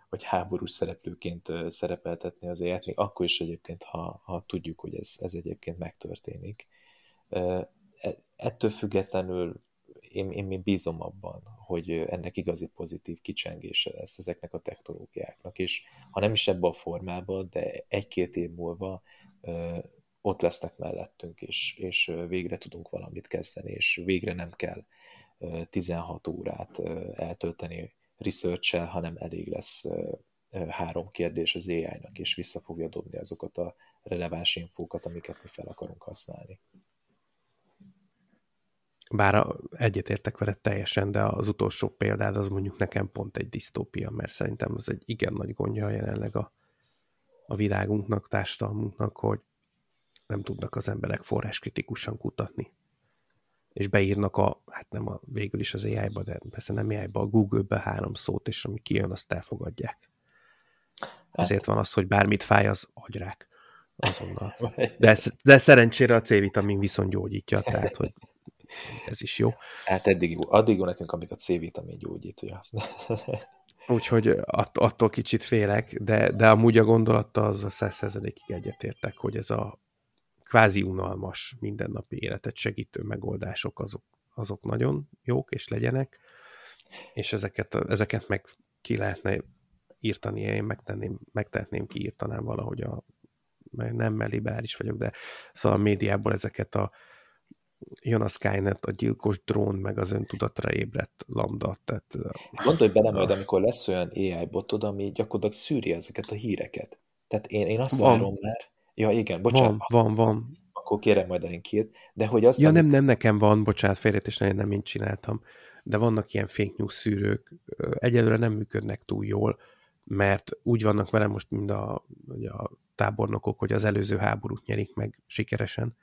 vagy háborús szereplőként szerepeltetni az élet, még akkor is egyébként, ha, ha tudjuk, hogy ez, ez egyébként megtörténik. Uh, ettől függetlenül én, én, én bízom abban, hogy ennek igazi pozitív kicsengése lesz ezeknek a technológiáknak, és ha nem is ebben a formában, de egy-két év múlva ott lesznek mellettünk, és, és végre tudunk valamit kezdeni, és végre nem kell 16 órát eltölteni research hanem elég lesz három kérdés az AI-nak, és vissza fogja dobni azokat a releváns infókat, amiket mi fel akarunk használni. Bár egyetértek veled teljesen, de az utolsó példád az mondjuk nekem pont egy disztópia, mert szerintem az egy igen nagy gondja jelenleg a, a világunknak, társadalmunknak, hogy nem tudnak az emberek forráskritikusan kutatni. És beírnak a, hát nem a, végül is az AI-ba, de persze nem AI-ba, a Google-be három szót, és ami kijön, azt elfogadják. Hát. Ezért van az, hogy bármit fáj, az agyrák azonnal. De, de szerencsére a C-vitamin viszont gyógyítja, tehát, hogy ez is jó. Hát eddig jó. Addig jó nekünk, amíg a C-vitamin gyógyítja. Úgyhogy att, attól kicsit félek, de, de amúgy a gondolatta az a százszerzedékig egyetértek, hogy ez a kvázi unalmas mindennapi életet segítő megoldások azok, azok nagyon jók, és legyenek, és ezeket, ezeket meg ki lehetne írtani, én megtenném, megtehetném, kiírtanám valahogy a nem liberális vagyok, de szóval a médiából ezeket a jön a Skynet, a gyilkos drón, meg az öntudatra ébredt lambda. Tehát, Gondolj bele majd, amikor lesz olyan AI botod, ami gyakorlatilag szűri ezeket a híreket. Tehát én, én azt van. várom már, ja igen, bocsánat. Van, van, van. Akkor kérem majd a linkjét, de hogy azt... Ja, nem, nem nekem van, bocsánat, és nem, nem én csináltam, de vannak ilyen fake news szűrők, egyelőre nem működnek túl jól, mert úgy vannak vele most, mint a, a tábornokok, hogy az előző háborút nyerik meg sikeresen,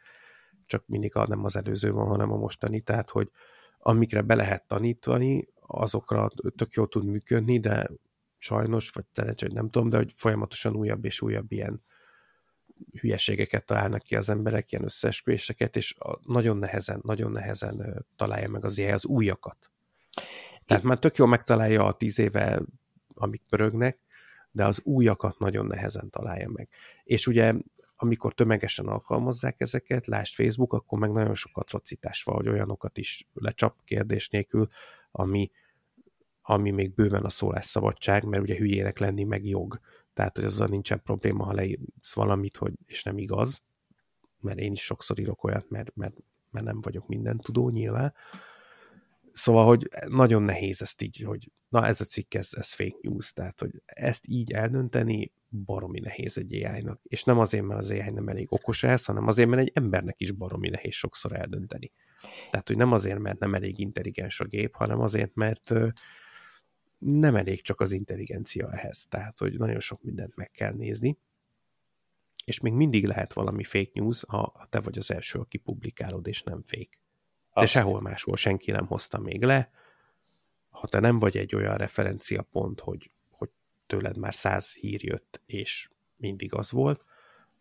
csak mindig a, nem az előző van, hanem a mostani, tehát hogy amikre be lehet tanítani, azokra tök jól tud működni, de sajnos, vagy szerencsé, hogy nem tudom, de hogy folyamatosan újabb és újabb ilyen hülyeségeket találnak ki az emberek, ilyen összeesküvéseket, és nagyon nehezen, nagyon nehezen találja meg az ilyen az újakat. Tehát már tök jól megtalálja a tíz éve, amik pörögnek, de az újakat nagyon nehezen találja meg. És ugye amikor tömegesen alkalmazzák ezeket, lásd Facebook, akkor meg nagyon sok atrocitás van, hogy olyanokat is lecsap kérdés nélkül, ami, ami még bőven a szólásszabadság, mert ugye hülyének lenni meg jog. Tehát, hogy azzal nincsen probléma, ha leírsz valamit, hogy, és nem igaz, mert én is sokszor írok olyat, mert, mert, mert nem vagyok minden tudó nyilván. Szóval, hogy nagyon nehéz ezt így, hogy na ez a cikk, ez, ez fake news, tehát, hogy ezt így eldönteni, baromi nehéz egy AI-nak. És nem azért, mert az AI nem elég okos ez, hanem azért, mert egy embernek is baromi nehéz sokszor eldönteni. Tehát, hogy nem azért, mert nem elég intelligens a gép, hanem azért, mert nem elég csak az intelligencia ehhez. Tehát, hogy nagyon sok mindent meg kell nézni. És még mindig lehet valami fake news, ha te vagy az első, aki publikálod, és nem fake. De Azt. sehol máshol senki nem hozta még le. Ha te nem vagy egy olyan referenciapont, hogy tőled már száz hír jött, és mindig az volt,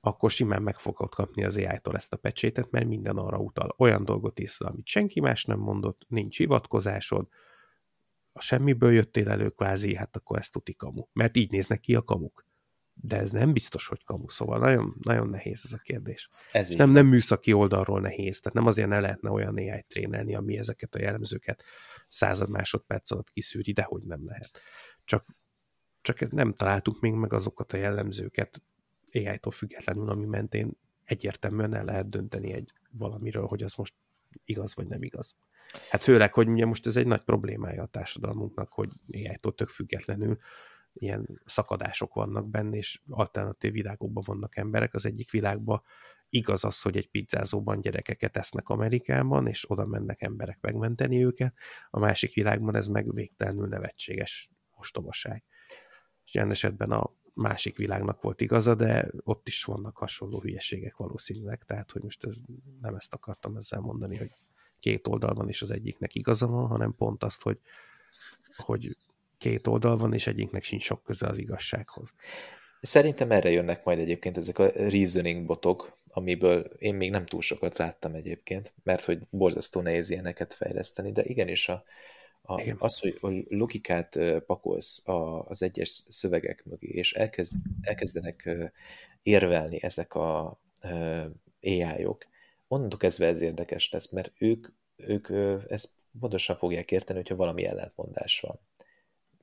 akkor simán meg fogod kapni az AI-tól ezt a pecsétet, mert minden arra utal. Olyan dolgot is, amit senki más nem mondott, nincs hivatkozásod, a semmiből jöttél elő kvázi, hát akkor ezt tuti kamu. Mert így néznek ki a kamuk. De ez nem biztos, hogy kamu, szóval nagyon, nagyon nehéz ez a kérdés. Ez nem, nem műszaki oldalról nehéz, tehát nem azért ne lehetne olyan ai trénelni, ami ezeket a jellemzőket század másodperc alatt kiszűri, de hogy nem lehet. Csak csak nem találtuk még meg azokat a jellemzőket AI-tól függetlenül, ami mentén egyértelműen el lehet dönteni egy valamiről, hogy az most igaz vagy nem igaz. Hát főleg, hogy ugye most ez egy nagy problémája a társadalmunknak, hogy AI-tól tök függetlenül ilyen szakadások vannak benne, és alternatív világokban vannak emberek. Az egyik világban igaz az, hogy egy pizzázóban gyerekeket esznek Amerikában, és oda mennek emberek megmenteni őket, a másik világban ez meg végtelenül nevetséges ostobaság és ilyen esetben a másik világnak volt igaza, de ott is vannak hasonló hülyeségek valószínűleg, tehát hogy most ez, nem ezt akartam ezzel mondani, hogy két oldal van, és az egyiknek igaza van, hanem pont azt, hogy, hogy két oldal van, és egyiknek sincs sok köze az igazsághoz. Szerintem erre jönnek majd egyébként ezek a reasoning botok, amiből én még nem túl sokat láttam egyébként, mert hogy borzasztó nehéz ilyeneket fejleszteni, de igenis a, a, az, hogy logikát pakolsz a, az egyes szövegek mögé, és elkezd, elkezdenek érvelni ezek a AI-ok, onnantól kezdve ez érdekes lesz, mert ők, ők ezt pontosan fogják érteni, hogyha valami ellentmondás van.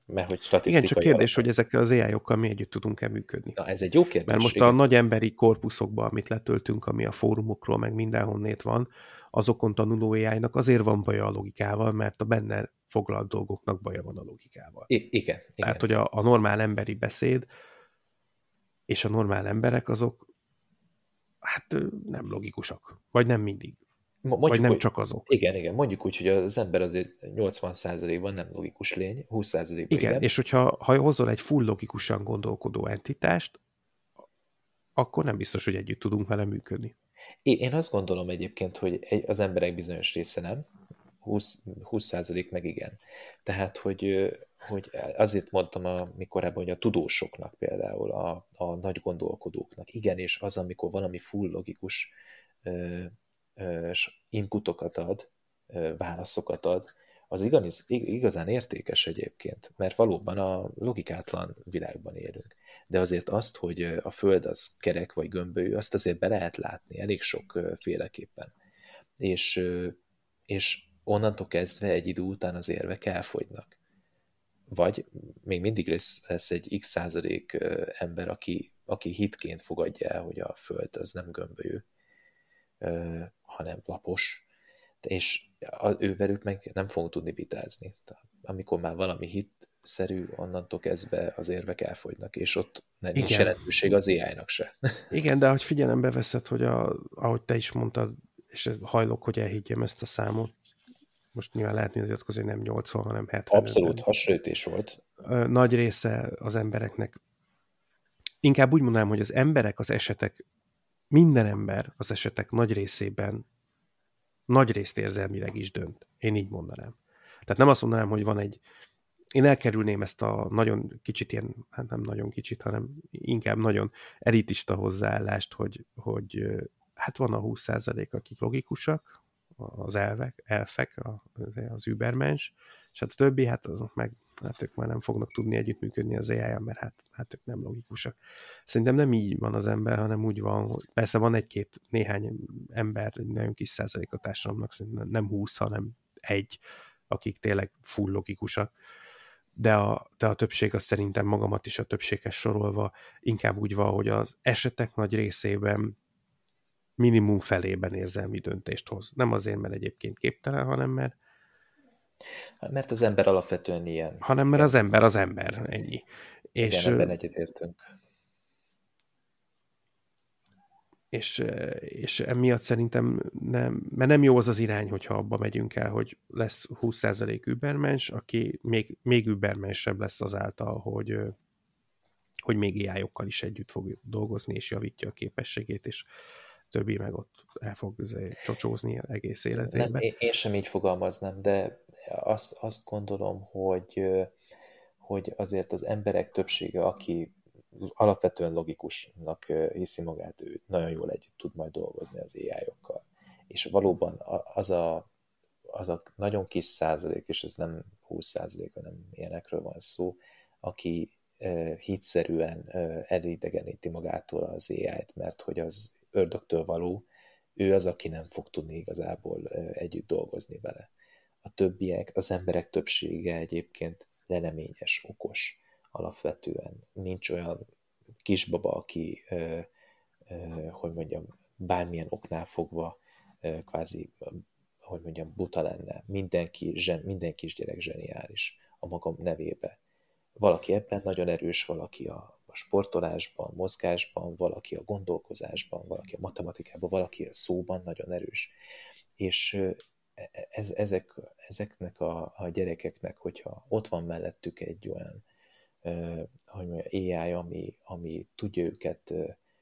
Mert hogy statisztikai Igen, csak kérdés, alapban. hogy ezekkel az AI-okkal mi együtt tudunk-e működni. Na, ez egy jó kérdés. Mert most igen. a nagy emberi korpuszokban, amit letöltünk, ami a fórumokról, meg mindenhonnét van, azokon tanuló AI-nak azért van baja a logikával, mert a benne foglalt dolgoknak baja van a logikával. I- igen, igen. Tehát, hogy a, a normál emberi beszéd és a normál emberek azok hát nem logikusak. Vagy nem mindig. Mondjuk, vagy nem csak azok. Igen, igen. Mondjuk úgy, hogy az ember azért 80%-ban nem logikus lény, 20%-ban igen. igen. és hogyha ha hozol egy full logikusan gondolkodó entitást, akkor nem biztos, hogy együtt tudunk vele működni. Én azt gondolom egyébként, hogy az emberek bizonyos része nem, 20, 20% meg igen. Tehát, hogy, hogy azért mondtam a, korábban, hogy a tudósoknak például, a, a nagy gondolkodóknak, igen, és az, amikor valami full logikus ö, ö, inputokat ad, ö, válaszokat ad, az igaz, igazán értékes egyébként, mert valóban a logikátlan világban élünk. De azért azt, hogy a Föld az kerek vagy gömbölyű, azt azért be lehet látni elég sok féleképpen. És, és onnantól kezdve egy idő után az érvek elfogynak. Vagy még mindig lesz, lesz egy x százalék ember, aki, aki hitként fogadja el, hogy a Föld az nem gömbölyű, hanem lapos, és ővelük meg nem fogunk tudni vitázni. Amikor már valami hitszerű, onnantól kezdve az érvek elfogynak, és ott nem nincs jelentőség az AI-nak se. Igen, de hogy figyelembe veszed, hogy a, ahogy te is mondtad, és hajlok, hogy elhiggyem ezt a számot, most nyilván lehet nyilatkozni, hogy nem 80, hanem 70. Abszolút, hasonlítés volt. Nagy része az embereknek, inkább úgy mondanám, hogy az emberek az esetek, minden ember az esetek nagy részében nagy részt érzelmileg is dönt. Én így mondanám. Tehát nem azt mondanám, hogy van egy, én elkerülném ezt a nagyon kicsit ilyen, hát nem nagyon kicsit, hanem inkább nagyon elitista hozzáállást, hogy, hogy hát van a 20% akik logikusak, az elvek, elfek, az übermens, és hát a többi, hát azok meg, hát ők már nem fognak tudni együttműködni az ai mert hát, hát ők nem logikusak. Szerintem nem így van az ember, hanem úgy van, hogy persze van egy-két, néhány ember, nagyon kis százalék a társadalomnak, szerintem nem húsz, hanem egy, akik tényleg full logikusak, de a, de a többség az szerintem magamat is a többséges sorolva inkább úgy van, hogy az esetek nagy részében minimum felében érzelmi döntést hoz. Nem azért, mert egyébként képtelen, hanem mert hát mert az ember alapvetően ilyen. Hanem mert az ember az ember, ennyi. És, Igen, ebben egyetértünk. És, és emiatt szerintem nem, mert nem jó az az irány, hogyha abba megyünk el, hogy lesz 20% übermens, aki még, még übermensebb lesz azáltal, hogy, hogy még ai is együtt fog dolgozni, és javítja a képességét, és többi meg ott el fog csocsózni egész életében. Nem, én sem így fogalmaznám, de azt, azt gondolom, hogy, hogy azért az emberek többsége, aki alapvetően logikusnak hiszi magát, ő nagyon jól együtt tud majd dolgozni az AI-okkal. És valóban az a, az a nagyon kis százalék, és ez nem 20 százalék, hanem ilyenekről van szó, aki hitszerűen elidegeníti magától az AI-t, mert hogy az ördögtől való, ő az, aki nem fog tudni igazából együtt dolgozni vele. A többiek, az emberek többsége egyébként leleményes, okos alapvetően. Nincs olyan kisbaba, aki, hogy mondjam, bármilyen oknál fogva kvázi, hogy mondjam, buta lenne. Mindenki, zsen, minden kisgyerek zseniális a magam nevébe. Valaki ebben nagyon erős, valaki a a sportolásban, mozgásban, valaki a gondolkozásban, valaki a matematikában, valaki a szóban nagyon erős. És e, e, ez, ezek, ezeknek a, a gyerekeknek, hogyha ott van mellettük egy olyan hogy mondja, AI, ami, ami tudja őket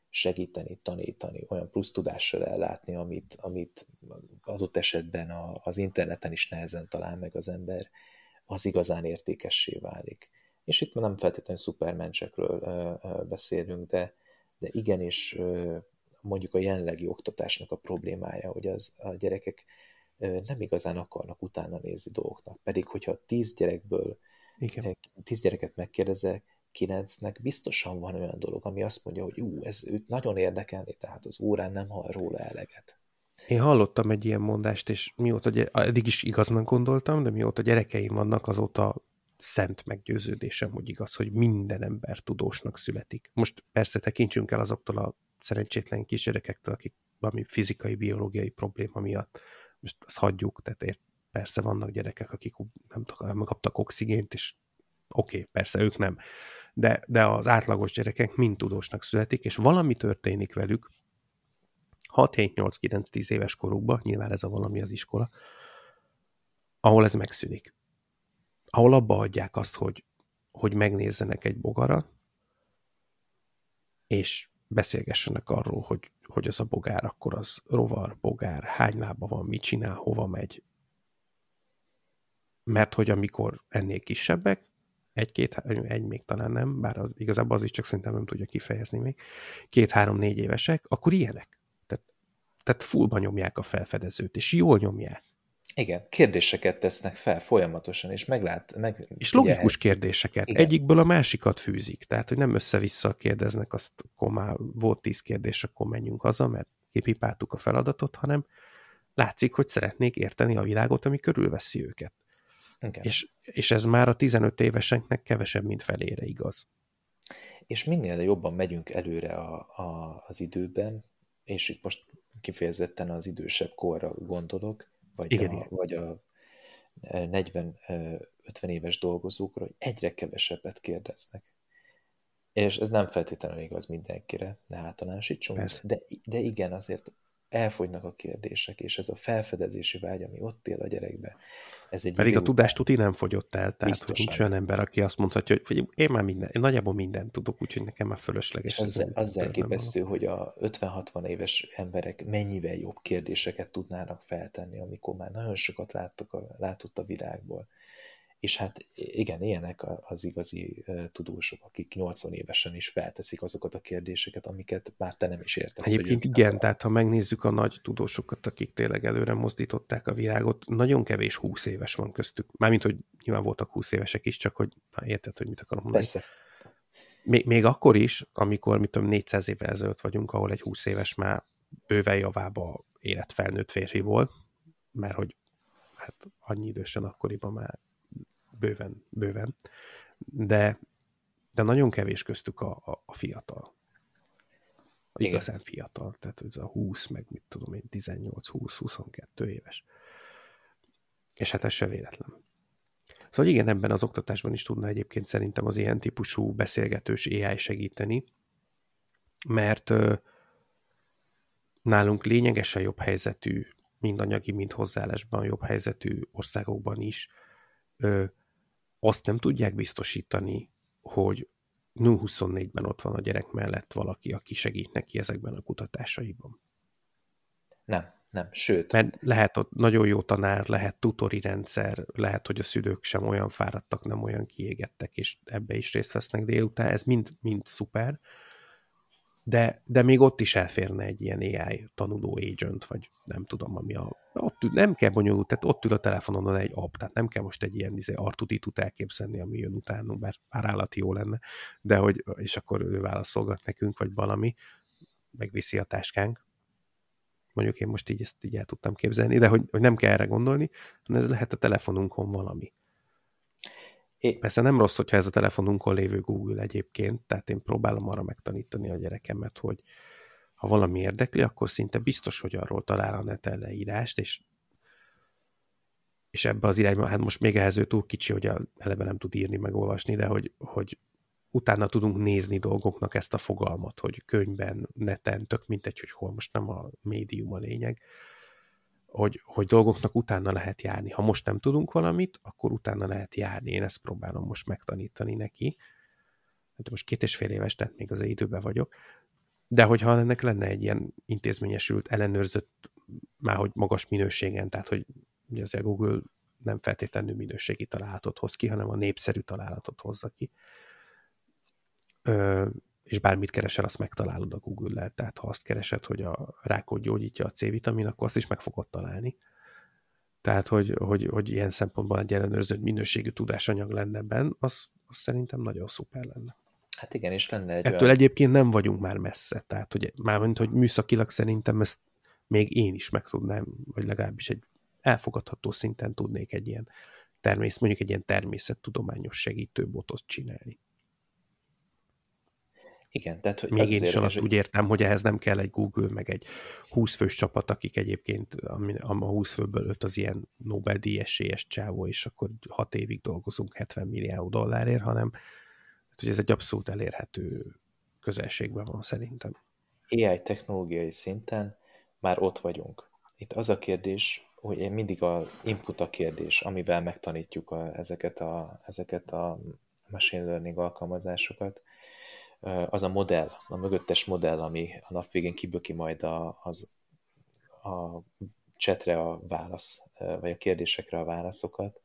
segíteni, tanítani, olyan plusz tudással ellátni, amit, amit adott esetben a, az interneten is nehezen talál meg az ember, az igazán értékessé válik és itt nem feltétlenül szupermencsekről beszélünk, de, de igenis mondjuk a jelenlegi oktatásnak a problémája, hogy az a gyerekek nem igazán akarnak utána nézni dolgoknak. Pedig, hogyha tíz gyerekből Igen. tíz gyereket megkérdezek, kilencnek biztosan van olyan dolog, ami azt mondja, hogy ú, ez őt nagyon érdekelni, tehát az órán nem hall róla eleget. Én hallottam egy ilyen mondást, és mióta, eddig is igaznak gondoltam, de mióta gyerekeim vannak, azóta szent meggyőződésem, hogy igaz, hogy minden ember tudósnak születik. Most persze tekintsünk el azoktól a szerencsétlen kisgyerekektől, akik valami fizikai, biológiai probléma miatt, most azt hagyjuk, tehát ér, persze vannak gyerekek, akik nem tudom, megkaptak oxigént, és oké, okay, persze ők nem, de, de az átlagos gyerekek mind tudósnak születik, és valami történik velük, 6, 7, 8, 9, 10 éves korukban, nyilván ez a valami az iskola, ahol ez megszűnik ahol abba hagyják azt, hogy, hogy megnézzenek egy bogarat, és beszélgessenek arról, hogy, hogy az a bogár, akkor az rovar, bogár, hány lába van, mit csinál, hova megy. Mert hogy amikor ennél kisebbek, egy-két, egy még talán nem, bár az, igazából az is csak szerintem nem tudja kifejezni még, két-három-négy évesek, akkor ilyenek. Tehát, tehát fullba nyomják a felfedezőt, és jól nyomják. Igen, kérdéseket tesznek fel folyamatosan, és meglát... Meg, és logikus kérdéseket. Igen. Egyikből a másikat fűzik. Tehát, hogy nem össze-vissza kérdeznek, azt akkor már volt tíz kérdés, akkor menjünk haza, mert kipipáltuk a feladatot, hanem látszik, hogy szeretnék érteni a világot, ami körülveszi őket. Igen. És, és ez már a 15 éveseknek kevesebb, mint felére igaz. és minél jobban megyünk előre a, a, az időben, és itt most kifejezetten az idősebb korra gondolok, vagy igen, a, igen. vagy a 40-50 éves dolgozókra, hogy egyre kevesebbet kérdeznek. És ez nem feltétlenül igaz mindenkire, ne általánosítsunk, de, de igen, azért elfogynak a kérdések, és ez a felfedezési vágy, ami ott él a gyerekbe, ez egy Pedig a tudást tuti nem fogyott el, tehát hogy nincs olyan ember, aki azt mondhatja, hogy én már minden, én nagyjából mindent tudok, úgyhogy nekem már fölösleges. És az, az elképesztő, hogy a 50-60 éves emberek mennyivel jobb kérdéseket tudnának feltenni, amikor már nagyon sokat láttok a, látott a világból. És hát igen, ilyenek az igazi tudósok, akik 80 évesen is felteszik azokat a kérdéseket, amiket már te nem is értesz. Egyébként igen, nem tehát ha megnézzük a nagy tudósokat, akik tényleg előre mozdították a világot, nagyon kevés 20 éves van köztük. Mármint, hogy nyilván voltak 20 évesek is, csak hogy na, érted, hogy mit akarom mondani. Persze. Még, még akkor is, amikor, mit tudom, 400 évvel ezelőtt vagyunk, ahol egy 20 éves már bőven javába érett felnőtt férfi volt, mert hogy hát annyi idősen akkoriban már bőven, bőven, de, de nagyon kevés köztük a, a, a fiatal. A igazán fiatal, tehát ez a 20, meg mit tudom én, 18-20-22 éves. És hát ez se véletlen. Szóval igen, ebben az oktatásban is tudna egyébként szerintem az ilyen típusú beszélgetős AI segíteni, mert ö, nálunk lényegesen jobb helyzetű, mind anyagi, mind hozzáállásban jobb helyzetű országokban is ö, azt nem tudják biztosítani, hogy 0-24-ben ott van a gyerek mellett valaki, aki segít neki ezekben a kutatásaiban. Nem, nem, sőt. Mert lehet ott nagyon jó tanár, lehet tutori rendszer, lehet, hogy a szülők sem olyan fáradtak, nem olyan kiégettek, és ebbe is részt vesznek délután, ez mind, mind szuper, de, de még ott is elférne egy ilyen AI tanuló agent, vagy nem tudom, ami a... Ott nem kell bonyolult, tehát ott ül a telefonon egy app, tehát nem kell most egy ilyen izé, artuditut elképzelni, ami jön utánunk, bár, bár állati jó lenne, de hogy, és akkor ő válaszolgat nekünk, vagy valami, megviszi a táskánk. Mondjuk én most így ezt így el tudtam képzelni, de hogy, hogy nem kell erre gondolni, hanem ez lehet a telefonunkon valami. É. Persze nem rossz, hogyha ez a telefonunkon lévő Google egyébként, tehát én próbálom arra megtanítani a gyerekemet, hogy ha valami érdekli, akkor szinte biztos, hogy arról talál a neten leírást, és, és ebbe az irányba, hát most még ehhez ő túl kicsi, hogy eleve nem tud írni, meg olvasni, de hogy, hogy utána tudunk nézni dolgoknak ezt a fogalmat, hogy könyvben, neten, tök mindegy, hogy hol, most nem a médium a lényeg, hogy, hogy dolgoknak utána lehet járni. Ha most nem tudunk valamit, akkor utána lehet járni. Én ezt próbálom most megtanítani neki. Hát most két és fél éves, tehát még az időben vagyok. De hogyha ennek lenne egy ilyen intézményesült, ellenőrzött, már hogy magas minőségen, tehát hogy ugye az Google nem feltétlenül minőségi találatot hoz ki, hanem a népszerű találatot hozza ki. Ö, és bármit keresel, azt megtalálod a Google-lel. Tehát ha azt keresed, hogy a rákot gyógyítja a C-vitamin, akkor azt is meg fogod találni. Tehát, hogy, hogy, hogy ilyen szempontból egy ellenőrzött minőségű tudásanyag lenne benne, az, az szerintem nagyon szuper lenne. Hát igen, és lenne egy Ettől olyan... egyébként nem vagyunk már messze, tehát hogy mármint, hogy műszakilag szerintem ezt még én is meg tudnám, vagy legalábbis egy elfogadható szinten tudnék egy ilyen természet, mondjuk egy ilyen természettudományos segítőbotot csinálni. Igen, tehát hogy Még én is alatt úgy értem, hogy ehhez nem kell egy Google, meg egy 20 fős csapat, akik egyébként a 20 főből 5 az ilyen Nobel-díj esélyes csávó, és akkor 6 évig dolgozunk 70 milliárd dollárért, hanem hát, hogy ez egy abszolút elérhető közelségben van szerintem. AI technológiai szinten már ott vagyunk. Itt az a kérdés, hogy mindig a input a kérdés, amivel megtanítjuk a, ezeket, a, ezeket a machine learning alkalmazásokat, az a modell, a mögöttes modell, ami a nap végén kiböki majd a, az, a csetre a válasz, vagy a kérdésekre a válaszokat,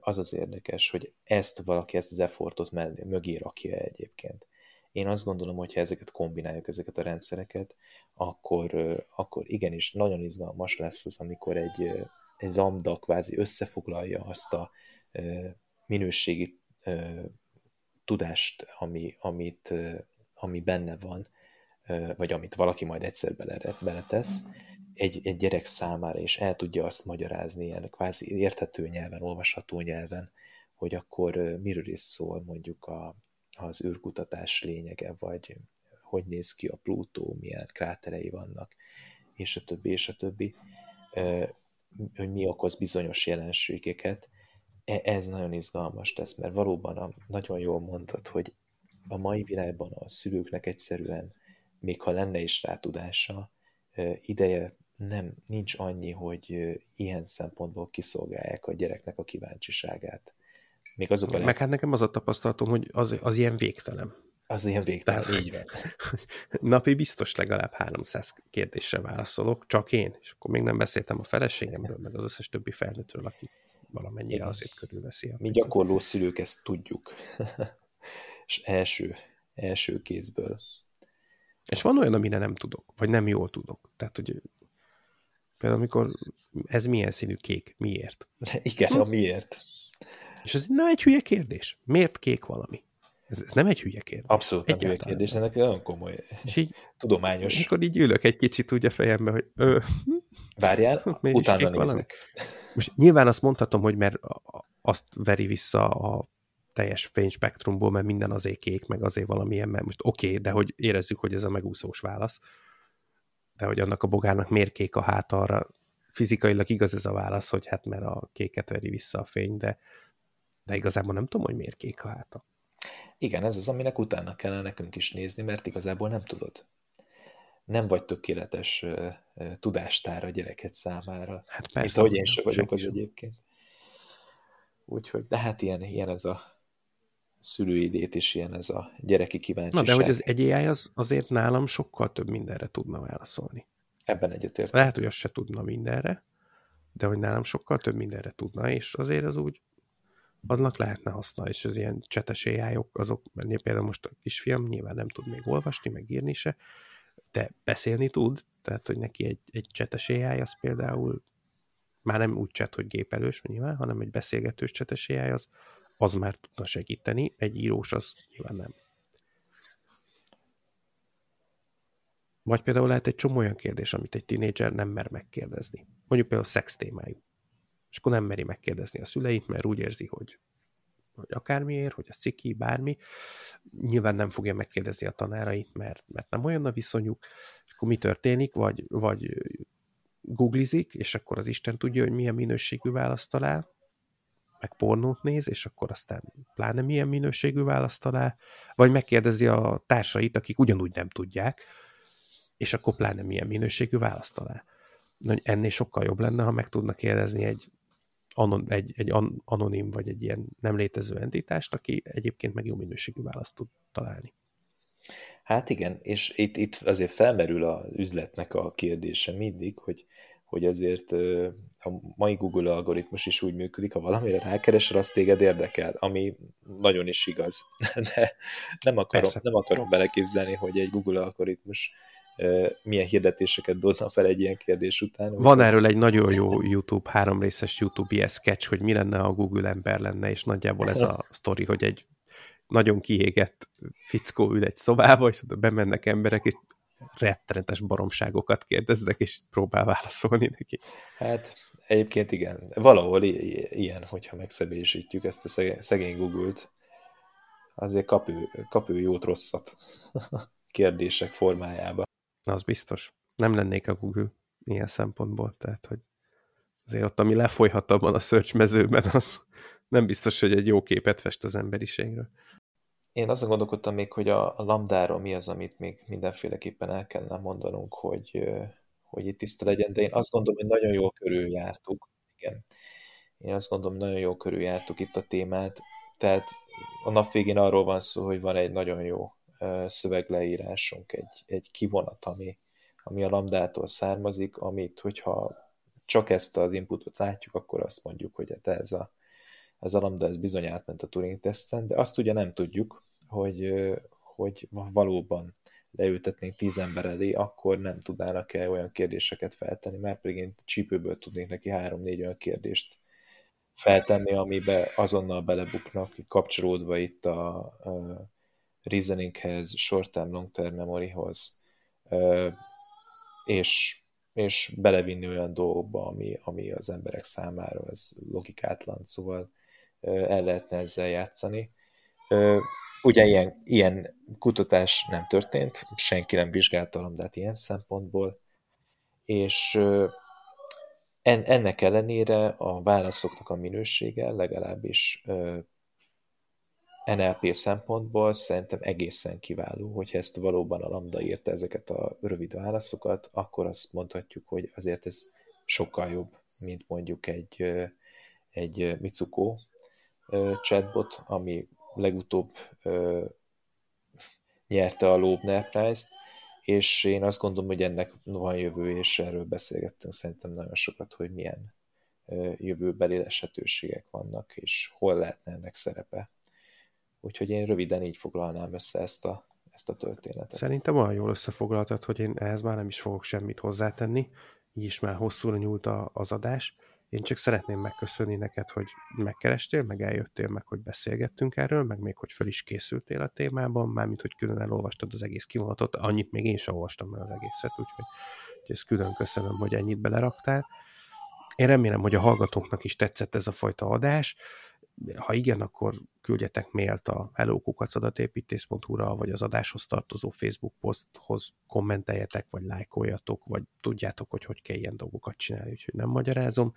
az az érdekes, hogy ezt valaki, ezt az effortot mögé rakja egyébként. Én azt gondolom, hogy ha ezeket kombináljuk, ezeket a rendszereket, akkor, akkor igenis nagyon izgalmas lesz az, amikor egy, egy lambda kvázi összefoglalja azt a minőségi tudást, ami, amit, ami benne van, vagy amit valaki majd egyszer bele, beletesz, egy, egy gyerek számára, és el tudja azt magyarázni ilyen kvázi érthető nyelven, olvasható nyelven, hogy akkor miről is szól mondjuk a, az űrkutatás lényege, vagy hogy néz ki a Plutó, milyen kráterei vannak, és a többi, és a többi, hogy mi okoz bizonyos jelenségeket, e, ez nagyon izgalmas tesz, mert valóban a, nagyon jól mondod, hogy a mai világban a szülőknek egyszerűen, még ha lenne is rá tudása, ideje nem, nincs annyi, hogy ilyen szempontból kiszolgálják a gyereknek a kíváncsiságát. Még azok a Meg hát nekem az a tapasztalatom, hogy az, az ilyen végtelen. Az ilyen végtelen, Tehát, így van. Napi biztos legalább 300 kérdésre válaszolok, csak én, és akkor még nem beszéltem a feleségemről, meg az összes többi felnőttről, aki valamennyire azért körülveszi. Mi gyakorló szülők ezt tudjuk. és első, első kézből. És van olyan, amire nem tudok, vagy nem jól tudok. Tehát, hogy például amikor ez milyen színű kék, miért? Igen, hm? a miért. És ez nem egy hülye kérdés. Miért kék valami? Ez, ez nem egy hülye kérdés. Abszolút nem hülye kérdés, de ennek nagyon komoly, és így, tudományos. Akkor így ülök egy kicsit úgy a fejembe, hogy ö, Várjál, utána nézek. Most nyilván azt mondhatom, hogy mert azt veri vissza a teljes fényspektrumból, mert minden azért kék, meg azért valamilyen, mert most oké, okay, de hogy érezzük, hogy ez a megúszós válasz. De hogy annak a bogárnak miért kék a hát arra, fizikailag igaz ez a válasz, hogy hát mert a kéket veri vissza a fény, de, de igazából nem tudom, hogy miért kék a háta. Igen, ez az, aminek utána kellene nekünk is nézni, mert igazából nem tudod. Nem vagy tökéletes uh, uh, tudástár a gyereket számára. Hát persze. Mint ahogy én sem vagyok az egyébként. Úgyhogy, de hát ilyen, ilyen ez a szülőidét is ilyen ez a gyereki kíváncsiság. Na, de hogy az egy AI az azért nálam sokkal több mindenre tudna válaszolni. Ebben egyetért. Lehet, hogy azt se tudna mindenre, de hogy nálam sokkal több mindenre tudna, és azért az úgy aznak lehetne haszna, és az ilyen csetes ai azok, mert például most a kisfiam nyilván nem tud még olvasni, meg írni se, de beszélni tud, tehát, hogy neki egy, egy csetes AI az például már nem úgy cset, hogy gépelős nyilván, hanem egy beszélgetős csetes AI az, az már tudna segíteni, egy írós az nyilván nem. Vagy például lehet egy csomó olyan kérdés, amit egy tinédzser nem mer megkérdezni. Mondjuk például szex témájú és akkor nem meri megkérdezni a szüleit, mert úgy érzi, hogy, hogy akármiért, hogy a sziki, bármi. Nyilván nem fogja megkérdezni a tanárait, mert, mert nem olyan a viszonyuk. És akkor mi történik? Vagy, vagy googlizik, és akkor az Isten tudja, hogy milyen minőségű választ talál, meg pornót néz, és akkor aztán pláne milyen minőségű választ talál, vagy megkérdezi a társait, akik ugyanúgy nem tudják, és akkor pláne milyen minőségű választ talál. Ennél sokkal jobb lenne, ha meg tudnak kérdezni egy anon, egy, egy an, anonim vagy egy ilyen nem létező entitást, aki egyébként meg jó minőségű választ tud találni. Hát igen, és itt, itt azért felmerül az üzletnek a kérdése mindig, hogy, hogy azért a mai Google algoritmus is úgy működik, ha valamire rákeresel, az téged érdekel, ami nagyon is igaz. De nem akarom, nem akarom beleképzelni, hogy egy Google algoritmus milyen hirdetéseket dobna fel egy ilyen kérdés után. Van erről egy nagyon jó YouTube, három részes YouTube ilyen sketch, hogy mi lenne, ha a Google ember lenne, és nagyjából ez a sztori, hogy egy nagyon kiégett fickó ül egy szobába, és oda bemennek emberek, és rettenetes baromságokat kérdeznek, és próbál válaszolni neki. Hát egyébként igen, valahol ilyen, hogyha megszebésítjük ezt a szegény Google-t, azért kap ő, kap ő jót rosszat kérdések formájába. Az biztos. Nem lennék a Google ilyen szempontból, tehát hogy azért ott, ami lefolyhat abban a search mezőben, az nem biztos, hogy egy jó képet fest az emberiségről. Én azon gondolkodtam még, hogy a, a lambdáról mi az, amit még mindenféleképpen el kellene mondanunk, hogy, hogy itt tiszta legyen, de én azt gondolom, hogy nagyon jól körüljártuk. Igen. Én azt gondolom, nagyon jól körüljártuk itt a témát. Tehát a nap végén arról van szó, hogy van egy nagyon jó szövegleírásunk, egy, egy kivonat, ami, ami a lambdától származik, amit, hogyha csak ezt az inputot látjuk, akkor azt mondjuk, hogy hát ez a, ez a ez bizony átment a Turing teszten, de azt ugye nem tudjuk, hogy, hogy valóban leültetnénk tíz ember elé, akkor nem tudnának-e olyan kérdéseket feltenni, mert pedig én csípőből tudnék neki három-négy olyan kérdést feltenni, amibe azonnal belebuknak, kapcsolódva itt a, a reasoninghez, short-term, long-term memoryhoz, és, és belevinni olyan dolgokba, ami, ami az emberek számára az logikátlan, szóval el lehetne ezzel játszani. ugye ilyen, ilyen kutatás nem történt, senki nem vizsgálta a lambdát ilyen szempontból, és en, ennek ellenére a válaszoknak a minősége legalábbis NLP szempontból szerintem egészen kiváló, hogyha ezt valóban a Lambda írta ezeket a rövid válaszokat, akkor azt mondhatjuk, hogy azért ez sokkal jobb, mint mondjuk egy, egy Mitsuko chatbot, ami legutóbb nyerte a Loebner Prize-t, és én azt gondolom, hogy ennek van jövő, és erről beszélgettünk szerintem nagyon sokat, hogy milyen jövőbeli lehetőségek vannak, és hol lehetne ennek szerepe. Úgyhogy én röviden így foglalnám össze ezt a, ezt a történetet. Szerintem olyan jól összefoglaltad, hogy én ehhez már nem is fogok semmit hozzátenni, így is már hosszúra nyúlt az adás. Én csak szeretném megköszönni neked, hogy megkerestél, meg eljöttél, meg hogy beszélgettünk erről, meg még hogy fel is készültél a témában, mármint hogy külön elolvastad az egész kivonatot, annyit még én sem olvastam meg az egészet, úgyhogy, úgyhogy ezt külön köszönöm, hogy ennyit beleraktál. Én remélem, hogy a hallgatóknak is tetszett ez a fajta adás ha igen, akkor küldjetek mailt a hellokukacadatépitész.hu-ra, vagy az adáshoz tartozó Facebook poszthoz kommenteljetek, vagy lájkoljatok, vagy tudjátok, hogy hogy kell ilyen dolgokat csinálni, úgyhogy nem magyarázom.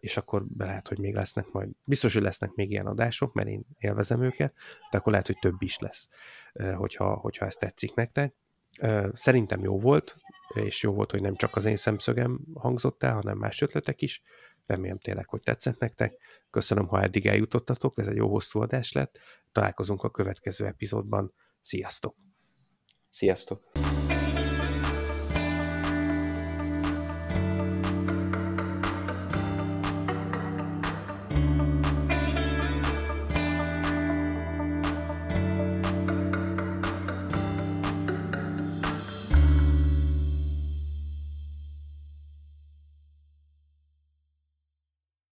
És akkor lehet, hogy még lesznek majd, biztos, hogy lesznek még ilyen adások, mert én élvezem őket, de akkor lehet, hogy több is lesz, hogyha, hogyha ez tetszik nektek. Szerintem jó volt, és jó volt, hogy nem csak az én szemszögem hangzott el, hanem más ötletek is. Remélem tényleg, hogy tetszett nektek. Köszönöm, ha eddig eljutottatok, ez egy jó hosszú adás lett. Találkozunk a következő epizódban. Sziasztok! Sziasztok!